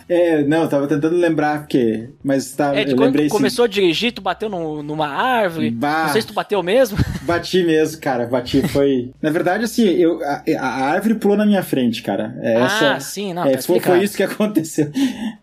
Speaker 2: É, não, eu tava tentando lembrar, porque. Mas tá,
Speaker 1: É,
Speaker 2: eu
Speaker 1: quando
Speaker 2: lembrei
Speaker 1: tu
Speaker 2: sim.
Speaker 1: começou a dirigir, tu bateu num- numa árvore.
Speaker 2: Bah.
Speaker 1: Não sei se tu bateu mesmo.
Speaker 2: Bati mesmo, cara, bati. Foi. Na verdade, assim, eu, a, a árvore pulou na minha frente, cara. É essa,
Speaker 1: ah, sim, não,
Speaker 2: é,
Speaker 1: tá
Speaker 2: foi, foi isso que aconteceu.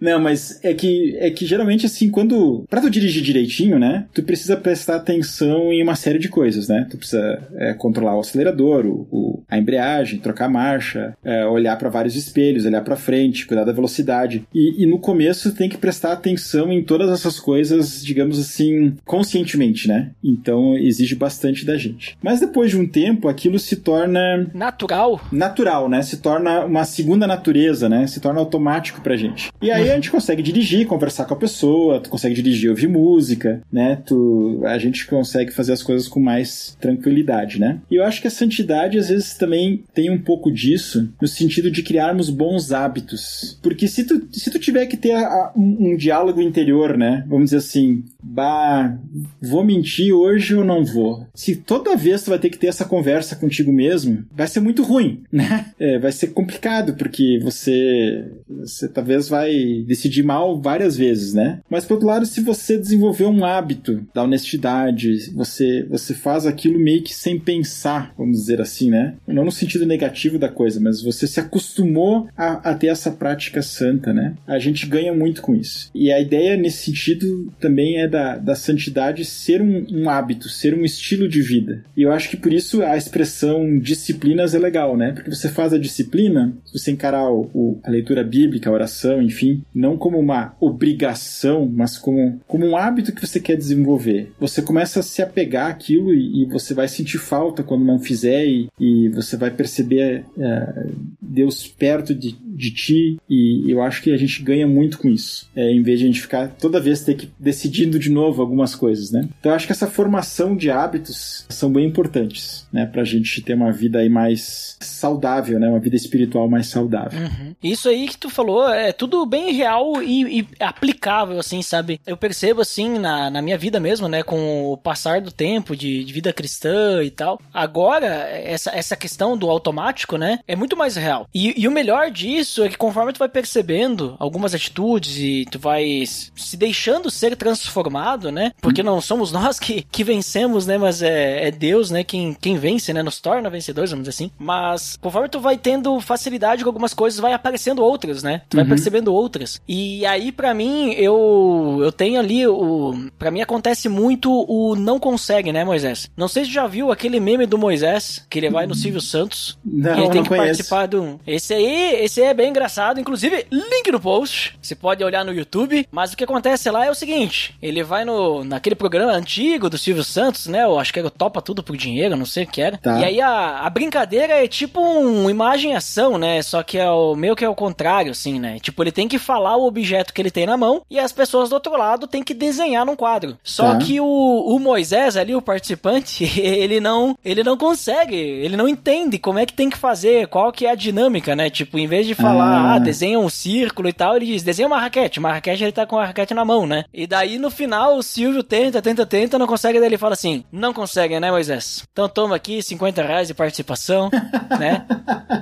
Speaker 2: Não, mas é que, é que geralmente, assim, quando. Pra tu dirigir direitinho, né? Tu precisa prestar atenção em uma série de coisas, né? Tu precisa é, controlar o acelerador, o, o- a embreagem, trocar a marcha, é, olhar pra vários espelhos, olhar pra frente, cuidar da velocidade. E, e no começo tem que prestar atenção em todas essas coisas, digamos assim, conscientemente, né? Então exige bastante da gente. Mas depois de um tempo, aquilo se torna
Speaker 1: Natural.
Speaker 2: natural, né? Se torna uma segunda natureza, né? Se torna automático pra gente. E aí a gente consegue dirigir, conversar com a pessoa, tu consegue dirigir, ouvir música, né? Tu, a gente consegue fazer as coisas com mais tranquilidade, né? E eu acho que a santidade às vezes também tem um pouco disso, no sentido de criarmos bons hábitos. Porque se tu, se tu tiver que ter a- um, um diálogo interior, né? Vamos dizer assim, bah, vou mentir hoje ou não vou? Se toda vez tu vai ter que ter essa conversa contigo mesmo, vai ser muito ruim, né? É, vai ser complicado, porque você, você talvez vai decidir mal várias vezes, né? Mas por outro lado, se você desenvolver um hábito da honestidade, você, você faz aquilo meio que sem pensar, vamos dizer assim, né? Não no sentido negativo da coisa, mas você se acostumou a, a ter essa prática santa, né? A gente ganha muito com isso. E a ideia nesse sentido também é da, da santidade ser um, um hábito, ser um estilo de vida. E eu acho que por isso a expressão disciplinas é legal, né? Porque você faz a disciplina, você encarar o, o- a leitura bíblica, a oração, enfim, não como uma obrigação, mas como, como um hábito que você quer desenvolver. Você começa a se apegar àquilo e, e você vai sentir falta quando não fizer e, e você vai perceber é, Deus perto de, de ti e eu acho que a gente ganha muito com isso, é, em vez de a gente ficar toda vez ter que decidindo de novo algumas coisas, né? Então eu acho que essa formação de hábitos são bem importantes, né, pra gente ter uma vida aí mais saudável, né, uma vida espiritual mais saudável.
Speaker 1: Uhum. Isso aí que tu falou é tudo bem real e, e aplicável, assim, sabe? Eu percebo, assim, na, na minha vida mesmo, né? Com o passar do tempo de, de vida cristã e tal. Agora, essa, essa questão do automático, né? É muito mais real. E, e o melhor disso é que conforme tu vai percebendo algumas atitudes e tu vai se deixando ser transformado, né? Porque não somos nós que, que vencemos, né? Mas é, é Deus, né? Quem, quem vence, né? Nos torna vencedores, vamos dizer assim. Mas conforme tu vai tendo facilidade com algumas coisas, vai aparecendo outras, né? Tu vai
Speaker 2: Uhum.
Speaker 1: percebendo outras. E aí, pra mim, eu eu tenho ali o. Pra mim acontece muito o não consegue, né, Moisés? Não sei se já viu aquele meme do Moisés, que ele vai no Silvio Santos.
Speaker 2: Não,
Speaker 1: e ele tem
Speaker 2: não
Speaker 1: que
Speaker 2: conheço.
Speaker 1: participar do. Esse aí, esse aí é bem engraçado. Inclusive, link no post. Você pode olhar no YouTube. Mas o que acontece lá é o seguinte: ele vai no naquele programa antigo do Silvio Santos, né? Eu acho que era o Topa Tudo por Dinheiro, não sei o que era.
Speaker 2: Tá.
Speaker 1: E aí a, a brincadeira é tipo um imagem e ação, né? Só que é o meio que é o contrário, assim, né? Tipo, ele tem que falar o objeto que ele tem na mão e as pessoas do outro lado têm que desenhar num quadro. Só
Speaker 2: Tá.
Speaker 1: que o, o Moisés ali, o participante, ele não, ele não consegue, ele não entende como é que tem que fazer, qual que é a dinâmica, né? Tipo, em vez de falar,
Speaker 2: Ah.
Speaker 1: ah, desenha um círculo e tal, ele diz, desenha uma raquete. Uma raquete, ele tá com a raquete na mão, né? E daí, no final, o Silvio tenta, tenta, tenta, não consegue, daí ele fala assim, não consegue, né, Moisés? Então toma aqui 50 reais de participação, né?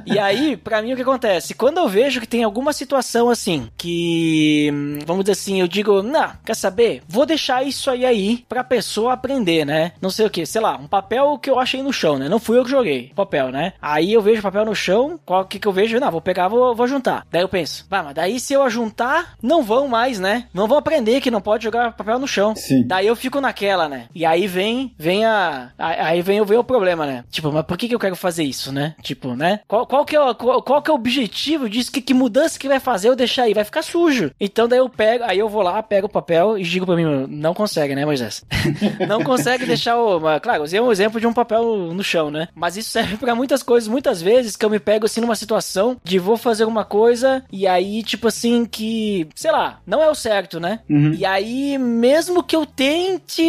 Speaker 1: E aí, pra mim, o que acontece? Quando eu vejo que tem alguma situação assim, que, vamos dizer assim, eu digo, não, quer saber? Vou deixar isso aí aí pra pessoa aprender, né? Não sei o que, sei lá, um papel que eu achei no chão, né? Não fui eu que joguei, papel, né? Aí eu vejo papel no chão, qual que que eu vejo? Não, vou pegar, vou, vou juntar. Daí eu penso, bah, mas daí se eu ajuntar, não vão mais, né? Não vão aprender que não pode jogar papel no chão.
Speaker 2: Sim.
Speaker 1: Daí eu fico naquela, né? E aí vem, vem a. a- Aí vem, vem o problema, né? Tipo, mas por que, que eu quero fazer isso, né? Tipo, né? Qual, qual, que, é o, qual, qual que é o objetivo disso? Que, que mudança que vai fazer eu deixar aí? Vai ficar sujo. Então daí eu pego, aí eu vou lá, pego o papel e digo pra mim, não consegue, né, Moisés? não consegue deixar o. Claro, usei um exemplo de um papel no chão, né? Mas isso serve pra muitas coisas, muitas vezes que eu me pego assim numa situação de vou fazer alguma coisa e aí, tipo assim, que, sei lá, não é o certo, né?
Speaker 2: Uhum.
Speaker 1: E aí, mesmo que eu tente,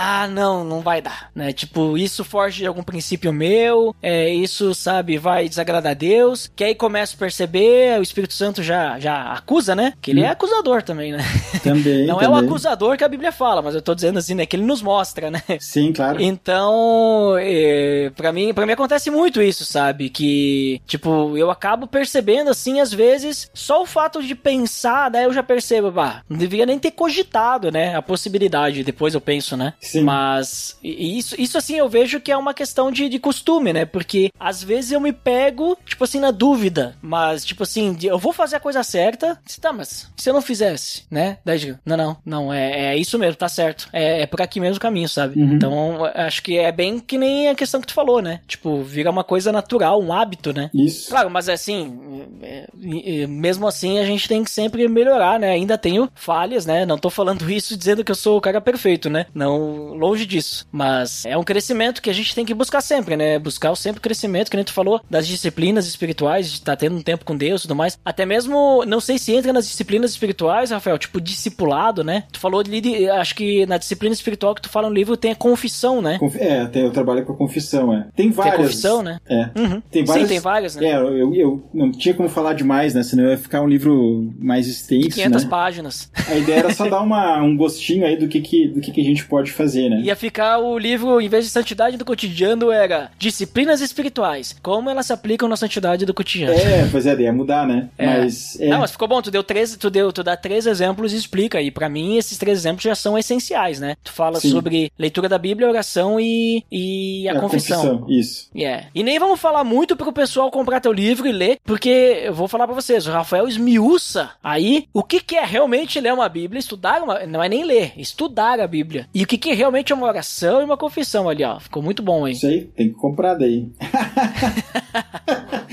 Speaker 1: ah, não, não vai dar, né? Tipo, isso foge de algum princípio meu, é, isso, sabe, vai desagradar a Deus, que aí começo a perceber, o Espírito Santo já, já acusa, né? Que ele é acusador também, né?
Speaker 2: Também.
Speaker 1: Não é o
Speaker 2: também.
Speaker 1: acusador que a Bíblia fala, mas eu tô dizendo assim, né? Que ele nos mostra, né?
Speaker 2: Sim, claro.
Speaker 1: Então, é, para mim, para mim acontece muito isso, sabe? Que, tipo, eu acabo percebendo assim, às vezes, só o fato de pensar, daí eu já percebo, bah, não deveria nem ter cogitado, né? A possibilidade, depois eu penso, né?
Speaker 2: Sim.
Speaker 1: Mas isso, isso assim, eu vejo que é uma questão de, de costume, né? Porque às vezes eu me pego, tipo assim, na dúvida, mas, tipo assim, eu vou fazer a coisa certa, tá, mas se eu não fizesse, né? Daí digo, não, não, não, é, é isso mesmo, tá certo. É, é por aqui mesmo o caminho, sabe?
Speaker 2: Uhum.
Speaker 1: Então, acho que é bem que nem a questão que tu falou, né? Tipo, vira uma coisa natural, um hábito, né?
Speaker 2: Isso.
Speaker 1: Claro, mas assim, é, é, é, mesmo assim a gente tem que sempre melhorar, né? Ainda tenho falhas, né? Não tô falando isso dizendo que eu sou o cara perfeito, né? Não, longe disso. Mas é um crescimento que a gente tem que buscar sempre, né? Buscar o sempre crescimento, que nem tu falou, das disciplinas espirituais, de estar tendo um tempo com Deus e tudo mais. Até mesmo, não sei se entra nas disciplinas espirituais, Rafael, tipo discipulado, né? Tu falou ali, de, acho que na disciplina espiritual que tu fala no livro tem a confissão, né?
Speaker 2: Conf- É, tem, eu trabalho com a confissão, é. Tem
Speaker 1: Tem
Speaker 2: várias.
Speaker 1: a confissão, né?
Speaker 2: É.
Speaker 1: Uhum.
Speaker 2: Tem várias.
Speaker 1: Sim, tem várias, né?
Speaker 2: É, eu, eu não tinha como falar demais, né? Senão ia ficar um livro mais extenso,
Speaker 1: 500
Speaker 2: né?
Speaker 1: páginas.
Speaker 2: A ideia era só dar uma, um gostinho aí do que, que, do que, que a gente pode fazer, né?
Speaker 1: Ia ficar o livro, em vez de Santidade do Cotidiano, era Disciplinas Espirituais. Como elas se aplicam na Santidade do Cotidiano.
Speaker 2: É, pois é, ia mudar, né?
Speaker 1: É.
Speaker 2: Mas. É,
Speaker 1: Não, mas ficou bom, tu deu três, tu deu, tu dá três exemplos e explica. E pra mim, esses três exemplos já são essenciais, né? Tu fala
Speaker 2: Sim.
Speaker 1: sobre leitura da Bíblia, oração e, e a,
Speaker 2: é
Speaker 1: confissão.
Speaker 2: Isso.
Speaker 1: Yeah. E nem vamos falar muito pro pessoal comprar teu livro e ler, porque eu vou falar pra vocês, o Rafael esmiuça aí o que, que é realmente ler uma Bíblia, estudar uma. Não é nem ler, estudar a Bíblia. E o que, que realmente é uma oração e uma confissão ali, ó. Ficou muito bom, hein?
Speaker 2: Isso aí, tem que comprar daí.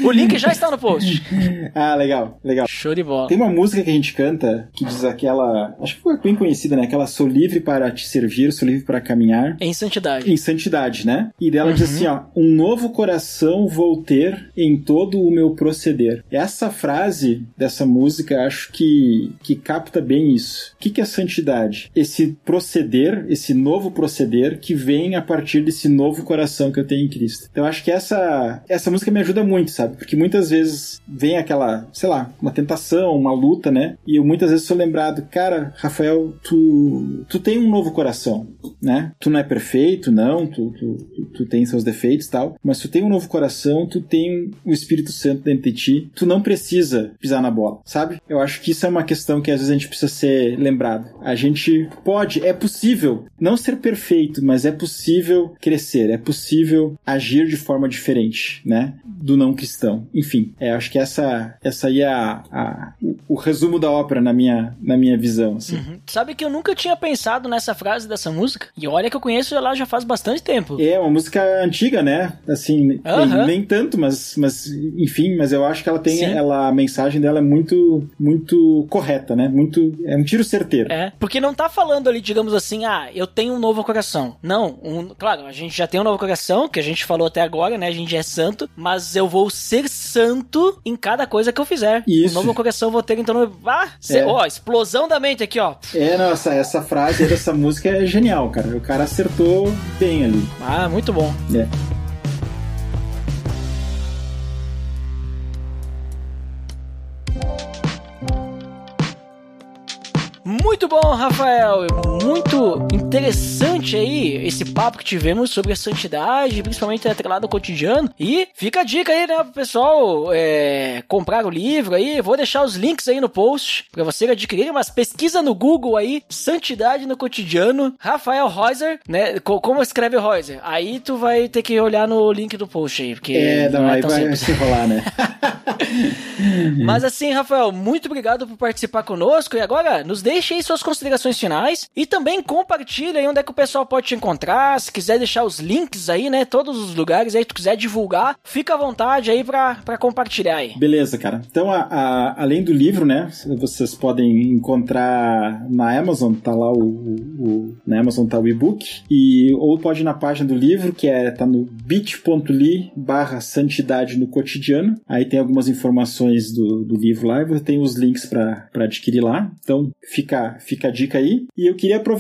Speaker 1: O link já está no post.
Speaker 2: ah, legal, legal.
Speaker 1: Show de bola.
Speaker 2: Tem uma música que a gente canta que diz aquela. Acho que foi bem conhecida, né? Aquela sou livre para te servir, sou livre para caminhar.
Speaker 1: Em santidade.
Speaker 2: Em santidade, né? E dela diz
Speaker 1: Uhum.
Speaker 2: assim, ó, um novo coração vou ter em todo o meu proceder. Essa frase dessa música acho que, que capta bem isso. O que, que é santidade? Esse proceder, esse novo proceder que vem a partir desse novo coração que eu tenho em Cristo. Então acho que essa, essa música me ajuda muito, sabe? Porque muitas vezes vem aquela, sei lá, uma tentação, uma luta, né? E eu muitas vezes sou lembrado, cara, Rafael, tu, tu tem um novo coração, né? Tu não é perfeito, não, tu, tu, tu, tu tem seus defeitos tal, mas tu tem um novo coração, tu tem o Espírito Santo dentro de ti, tu não precisa pisar na bola, sabe? Eu acho que isso é uma questão que às vezes a gente precisa ser lembrado. A gente pode, é possível não ser perfeito, mas é possível crescer, é possível agir de forma diferente, né? Do não cristão. Enfim, é, acho que essa, essa aí é a, a o, o, resumo da ópera na minha, na minha visão. Assim.
Speaker 1: Uhum. Sabe que eu nunca tinha pensado nessa frase dessa música? E olha que eu conheço ela já faz bastante tempo.
Speaker 2: É, uma música antiga, né? Assim, uhum. nem, nem, tanto, mas, mas enfim, mas eu acho que ela tem, ela, a mensagem dela é muito, muito correta, né? Muito, é um tiro certeiro.
Speaker 1: É, porque não tá falando ali, digamos assim, ah, eu tenho um novo coração. Não, um, claro, a gente já tem um novo coração, que a gente falou até agora, né? A gente é santo, mas eu vou ser santo em cada coisa que eu fizer.
Speaker 2: Isso.
Speaker 1: Um novo coração eu vou ter, então, ah, cê, é. ó, explosão da mente aqui, ó.
Speaker 2: É, nossa, essa frase dessa música é genial, cara. O cara acertou bem ali.
Speaker 1: Ah, muito bom.
Speaker 2: É.
Speaker 1: Rafael. Muito interessante aí esse papo que tivemos sobre a santidade, principalmente atrelado ao cotidiano. E fica a dica aí, né, pro pessoal é, comprar o livro aí. Vou deixar os links aí no post para você adquirir, mas pesquisa no Google aí, Santidade no Cotidiano, Rafael Reuser, né? Como escreve Reuser? Aí tu vai ter que olhar no link do post aí, porque.
Speaker 2: É, não, não é aí vai se rolar, né?
Speaker 1: mas assim, Rafael, muito obrigado por participar conosco. E agora, nos deixe aí suas considerações finais e também compartilhe aí onde é que o pessoal pode te encontrar. Se quiser deixar os links aí, né? Todos os lugares aí tu quiser divulgar, fica à vontade aí pra compartilhar aí.
Speaker 2: Beleza, cara. Então, a, a, além do livro, né? Vocês podem encontrar na Amazon, tá lá o, o, na Amazon tá o e-book e ou pode ir na página do livro que é tá no bit.ly barra santidade no cotidiano. Aí tem algumas informações do, do livro lá e tem os links para adquirir lá. Então, fica, fica a dica aí. E eu queria aproveitar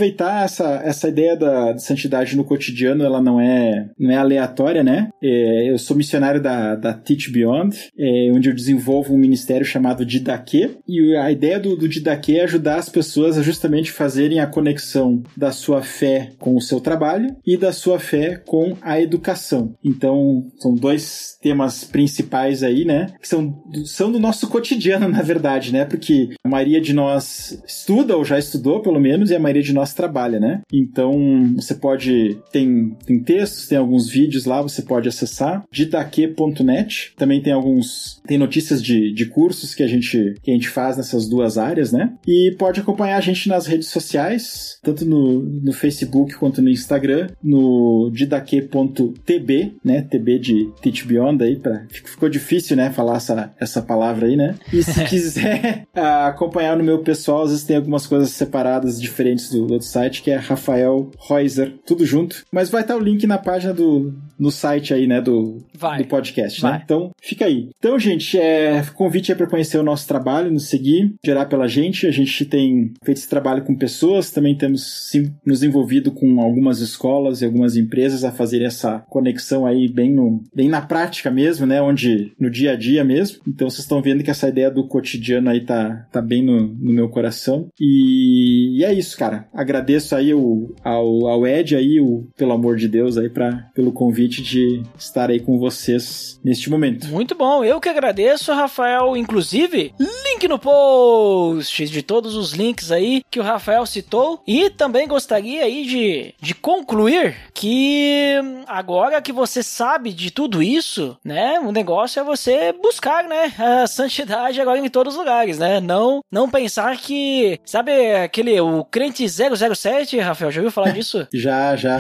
Speaker 2: essa, essa ideia da, santidade no cotidiano, ela não é, não é aleatória, né? É, eu sou missionário da, da Teach Beyond, é, onde eu desenvolvo um ministério chamado Didaquê. E a ideia do, do Didaquê é ajudar as pessoas a justamente fazerem a conexão da sua fé com o seu trabalho e da sua fé com a educação. Então, são dois temas principais aí, né? Que são, são do nosso cotidiano, na verdade, né? Porque a maioria de nós estuda ou já estudou, pelo menos, e a maioria de nós trabalha, né? Então, você pode. Tem, tem textos, tem alguns vídeos lá, você pode acessar. Ditaque.net. Também tem alguns. Tem notícias de, de cursos que a, gente, que a gente faz nessas duas áreas, né? E pode acompanhar a gente nas redes sociais, tanto no, no Facebook quanto no Instagram, no didaque.tb, né? TB de Teach Beyond aí, pra, ficou difícil, né? Falar essa, essa palavra aí, né? E se quiser acompanhar no meu pessoal, às vezes tem algumas coisas separadas, diferentes do, do outro site, que é Rafael Reuser, tudo junto. Mas vai estar o link na página do no site aí, né, do, vai, do podcast, né? vai. né? Então, fica aí. Então, gente, é, convite é para conhecer o nosso trabalho, nos seguir, gerar pela gente. A gente tem feito esse trabalho com pessoas, também temos sim, nos envolvido com algumas escolas e algumas empresas a fazer essa conexão aí bem, no, bem na prática mesmo, né? Onde no dia a dia mesmo. Então, vocês estão vendo que essa ideia do cotidiano aí tá, tá bem no, no meu coração. E, e, é isso, cara. Agradeço aí o, ao, ao Ed aí, o, pelo amor de Deus, aí pra, pelo convite de estar aí com vocês neste momento.
Speaker 1: Muito bom. Eu que agradeço, Rafael. Inclusive, link no post de todos os links aí que o Rafael citou. E também gostaria aí de, de concluir que agora que você sabe de tudo isso, né? O negócio é você buscar, né? A santidade agora em todos os lugares, né? Não, não pensar que Sabe aquele, o crente 007, Rafael, já ouviu falar disso?
Speaker 2: já, já.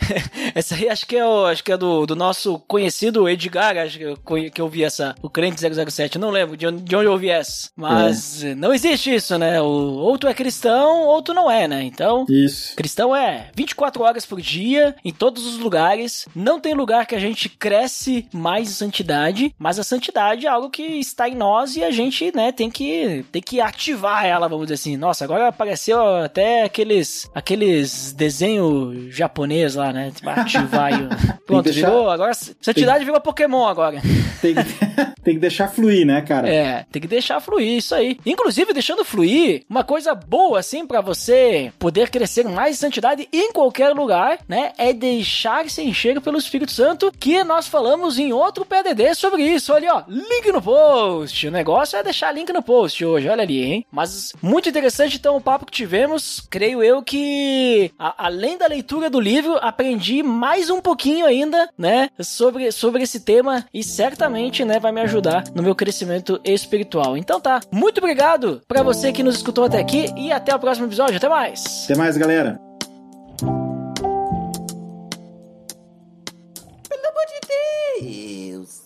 Speaker 1: essa aí acho que é, o, acho que é do, do nosso conhecido Edgar, acho que eu, que eu vi essa, o crente 007, não lembro de onde, de onde eu ouvi essa. Mas é. não existe isso, né? O, ou tu é cristão, ou tu não é, né? Então,
Speaker 2: isso.
Speaker 1: cristão é 24 horas por dia, em todos os lugares. Não tem lugar que a gente cresce mais em santidade, mas a santidade é algo que está em nós e a gente, né, tem que, tem que ativar ela, vamos dizer assim. Nossa, agora apareceu até aqueles aqueles desenho japonês lá, né? Tipo, ativar Pronto,
Speaker 2: deixar-
Speaker 1: virou. Agora, santidade virou Pokémon agora.
Speaker 2: Tem que, tem que deixar fluir, né, cara?
Speaker 1: É, tem que deixar fluir isso aí. Inclusive, deixando fluir, uma coisa boa, assim, pra você poder crescer mais em santidade em qualquer lugar, né? É deixar se encher pelo Espírito Santo, que nós falamos em outro PDD sobre isso. Olha, ó, link no post. O negócio é deixar link no post hoje, olha ali, hein? Mas muito interessante, então, o papo que tivemos. Creio eu que, a- além da leitura do livro, aprendi mais um pouquinho ainda, né? Sobre, sobre esse tema e certamente, né, vai me ajudar no meu crescimento espiritual. Então tá, muito obrigado pra você que nos escutou até aqui e até o próximo episódio. Até mais!
Speaker 2: Até mais, galera.
Speaker 3: Pelo amor de Deus.